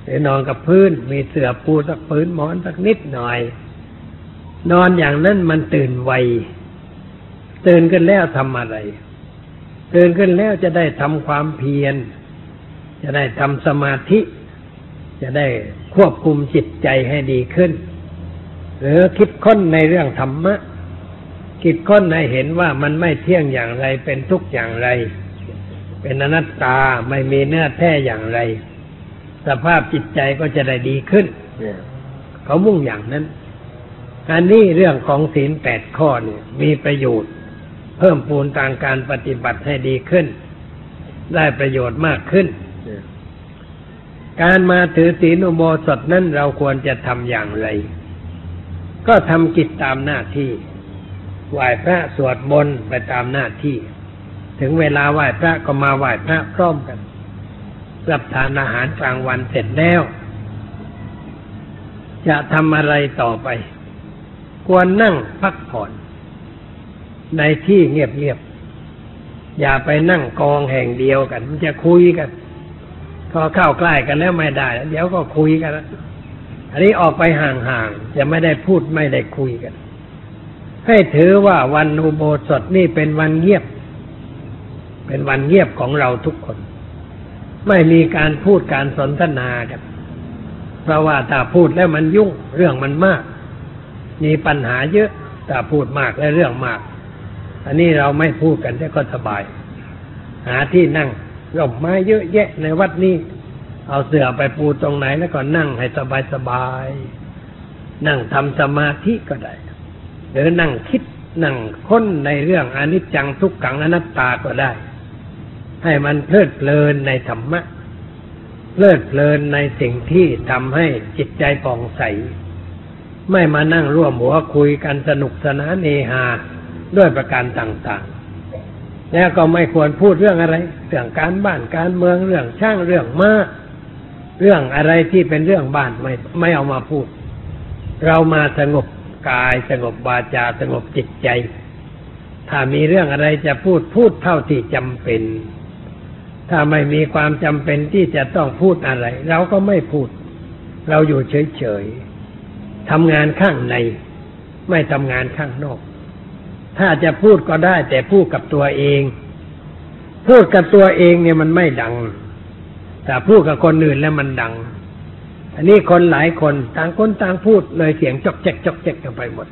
หรือนอนกับพื้น มีเสื่อปูสักพื้นหมอนสักนิดหน่อย นอนอย่างนั้นมันตื่นไวตื่นขึ้นแล้วทำอะไร ตื่นขึ้นแล้วจะได้ทำความเพียร จะได้ทำสมาธิ จะได้ควบคุมจิตใจให้ดีขึ้น หรือคิดค้นในเรื่องธรรมะ คิดค้นให้เห็นว่ามันไม่เที่ยงอย่างไรเป็นทุกอย่างไร เป็นอนัตตาไม่มีเนื้อแท้อย่างไร สภาพจิตใจก็จะได้ดีขึ้นเขามุ่งอย่างนั้นอันนี้เรื่องของศีลแปดข้อเนี่ยมีประโยชน์ เพิ่มปูนทางการปฏิบัติให้ดีขึ้น ได้ประโยชน์มากขึ้น การมาถือศีลอุโบสถนั้นเราควรจะทำอย่างไร ก็ทำกิจตามหน้าที่ไหว้พระสวดมนต์ไปตามหน้าที่ ถึงเวลาไหว้พระก็มาไหว้พระพร้อมกันรับทานอาหารกลางวันเสร็จแล้ว จะทำอะไรต่อไป ควรนั่งพักผ่อน ในที่เงียบๆอย่าไปนั่งกองแห่งเดียวกัน มันจะคุยกัน พอเข้าใกล้กันแล้วไม่ได้ เดี๋ยวก็คุยกันอันนี้ออกไปห่างๆจะไม่ได้พูดไม่ได้คุยกัน ให้ถือว่าวันอุโบสถนี่เป็นวันเงียบ เป็นวันเงียบของเราทุกคน ไม่มีการพูดการสนทนากันเพราะว่าถ้าพูดแล้วมันยุ่งเรื่องมันมาก มีปัญหาเยอะถ้าพูดมากและเรื่องมาก อันนี้เราไม่พูดกันแต่ก็สบาย หาที่นั่ง ร่มไม้เยอะแยะในวัดนี้เอาเสื่อไปปูตรงไหนแล้วก็นั่งให้สบายสบาย นั่งทำสมาธิก็ได้ หรือนั่งคิดนั่งค้นในเรื่องอนิจจังทุกขังอนัตตาก็ได้ ให้มันเพลิดเพลินในธรรมะ เพลิดเพลินในสิ่งที่ทำให้จิตใจผ่องใส ไม่มานั่งร่วมหัวคุยกันสนุกสนานเฮฮาด้วยประการต่าง แล้วก็ไม่ควรพูดเรื่องอะไร เรื่องการบ้านการเมืองเรื่องช่างเรื่องมาเรื่องอะไรที่เป็นเรื่องบ้านไม่ไม่เอามาพูด เรามาสงบกายสงบวาจาสงบจิตใจ ถ้ามีเรื่องอะไรจะพูดพูดเท่าที่จำเป็น ถ้าไม่มีความจำเป็นที่จะต้องพูดอะไร เราก็ไม่พูด เราอยู่เฉยๆทำงานข้างใน ไม่ทำงานข้างนอก ถ้าจะพูดก็ได้ แต่พูดกับตัวเอง พูดกับตัวเองเนี่ยมันไม่ดัง แต่พูดกับคนอื่นแล้วมันดัง อันนี้คนหลายคนต่างคนต่างพูดเลยเสียงจอกแจ๊กจอกแจ๊กกันไปหมด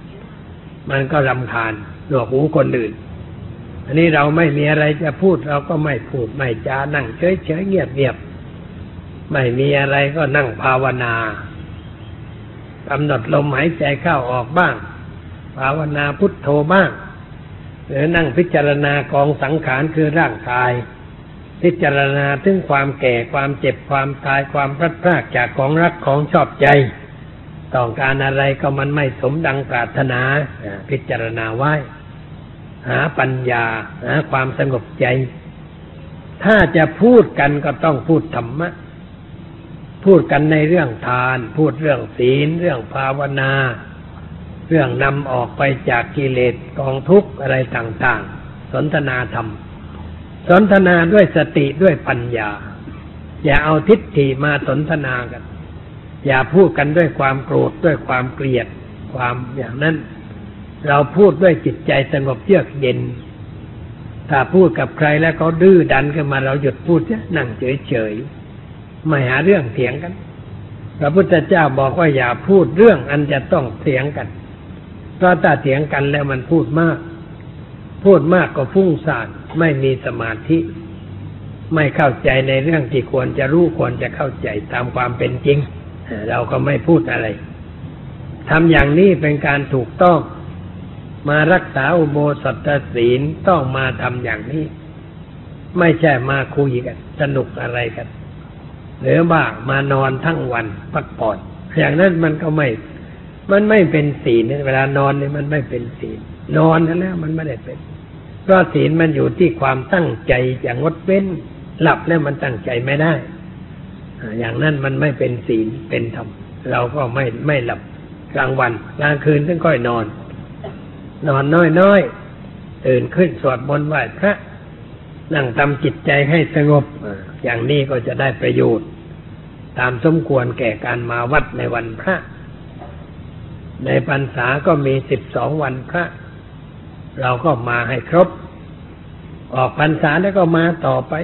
มันก็รำคาญหลวกหูคนอื่น อันนี้เราไม่มีอะไรจะพูดเราก็ไม่พูดไม่จานั่งเฉยเฉยเงียบเงียบไม่มีอะไรก็นั่งภาวนากำหนดลมหายใจเข้าออกบ้าง ภาวนาพุทโธบ้าง หรือนั่งพิจารณากองสังขารคือร่างกาย พิจารณาถึงความแก่ความเจ็บความตายความพลัดพรากจากของรักของชอบใจ ต้องการอะไรก็มันไม่สมดังปรารถนา พิจารณาไว้ หาปัญญา หาความสงบใจ ถ้าจะพูดกันก็ต้องพูดธรรมะ พูดกันในเรื่องทาน พูดเรื่องศีล เรื่องภาวนา เรื่องนำออกไปจากกิเลสกองทุกข์อะไรต่าง ๆ สนทนาธรรม สนทนาด้วยสติด้วยปัญญา อย่าเอาทิฏฐิมาสนทนากัน อย่าพูดกันด้วยความโกรธด้วยความเกลียดความอย่างนั้น เราพูดด้วยจิตใจสงบเยือกเย็น ถ้าพูดกับใครแล้วเขาดื้อดันขึ้นมาเราหยุดพูดนั่งเฉยๆไม่หาเรื่องเถียงกันพระพุทธเจ้าบอกว่าอย่าพูดเรื่องอันจะต้องเถียงกัน เพราะถ้าเถียงกันแล้วมันพูดมาก พูดมากก็ฟุ้งซ่านไม่มีสมาธิ ไม่เข้าใจในเรื่องที่ควรจะรู้ควรจะเข้าใจตามความเป็นจริง เราก็ไม่พูดอะไรทำอย่างนี้เป็นการถูกต้อง มารักษาอุโบสถศีลต้องมาทำอย่างนี้ ไม่ใช่มาคุยกัน สนุกอะไรกัน หรือว่ามานอนทั้งวันพักผ่อนอย่างนั้นมันก็ไม่ มันไม่เป็นศีลเวลานอนเนี่ยมันไม่เป็นศีลนอนแล้วมันไม่ได้เป็น เพราะศีลมันอยู่ที่ความตั้งใจอย่างงดเว้น หลับแล้วมันตั้งใจไม่ได้อย่างนั้นมันไม่เป็นศีลเป็นธรรมเราก็ไม่ไม่หลับกลางวันกลางคืนต้องค่อยนอน นอนน้อยๆตื่นขึ้นสวดมนต์ไหว้พระนั่งทำจิตใจให้สงบ อย่างนี้ก็จะได้ประโยชน์ ตามสมควรแก่การมาวัดในวันพระ ในพรรษาก็มีสิบสองวันพระ เราก็มาให้ครบ ออกพรรษาแล้วก็มาต่อไป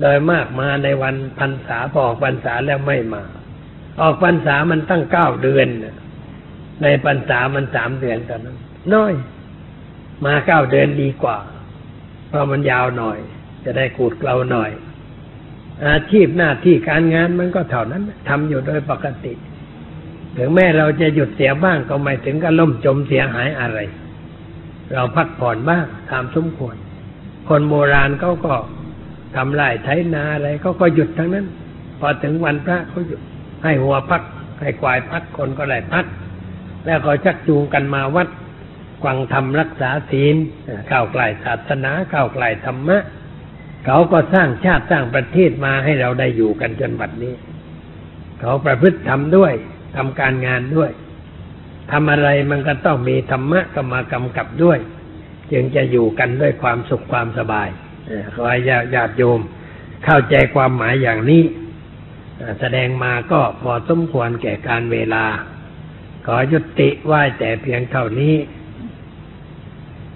โดยมากมาในวันพรรษาพอออกพรรษาแล้วไม่มา ออกพรรษามันตั้งเก้าเดือน ในพรรษามันสามเดือนแต่นั้นน้อย มาเก้าเดือนดีกว่า เพราะมันยาวหน่อย จะได้ขูดเกลาหน่อย อาชีพหน้าที่การงานมันก็เท่านั้นทำอยู่โดยปกติ ถึงแม้เราจะหยุดเสียบ้างก็ไม่ถึงกับล่มจมเสียหายอะไร เราพักผ่อนบ้างตามสมควร คนโบราณเขาก็ทำไร่ไถนาอะไรเขาก็หยุดทั้งนั้น พอถึงวันพระเขาหยุดให้หัวพัก ให้ควายพักคนก็ได้พัก แล้วก็ชักจูงกันมาวัดกวังธรรมรักษาศีลเข้าใกล้ศาสนาเข้าใกล้ธรรมะเขาก็สร้างชาติสร้างประเทศมาให้เราได้อยู่กันจนบัดนี้ เขาประพฤติทำด้วย ทำการงานด้วยทำอะไรมันก็ต้องมีธรรมะก็มากำกับด้วย จึงจะอยู่กันด้วยความสุขความสบายขอให้ญาติโยมเข้าใจความหมายอย่างนี้แสดงมาก็พอสมควรแก่การเวลา ขอยุติไหว้แต่เพียงเท่านี้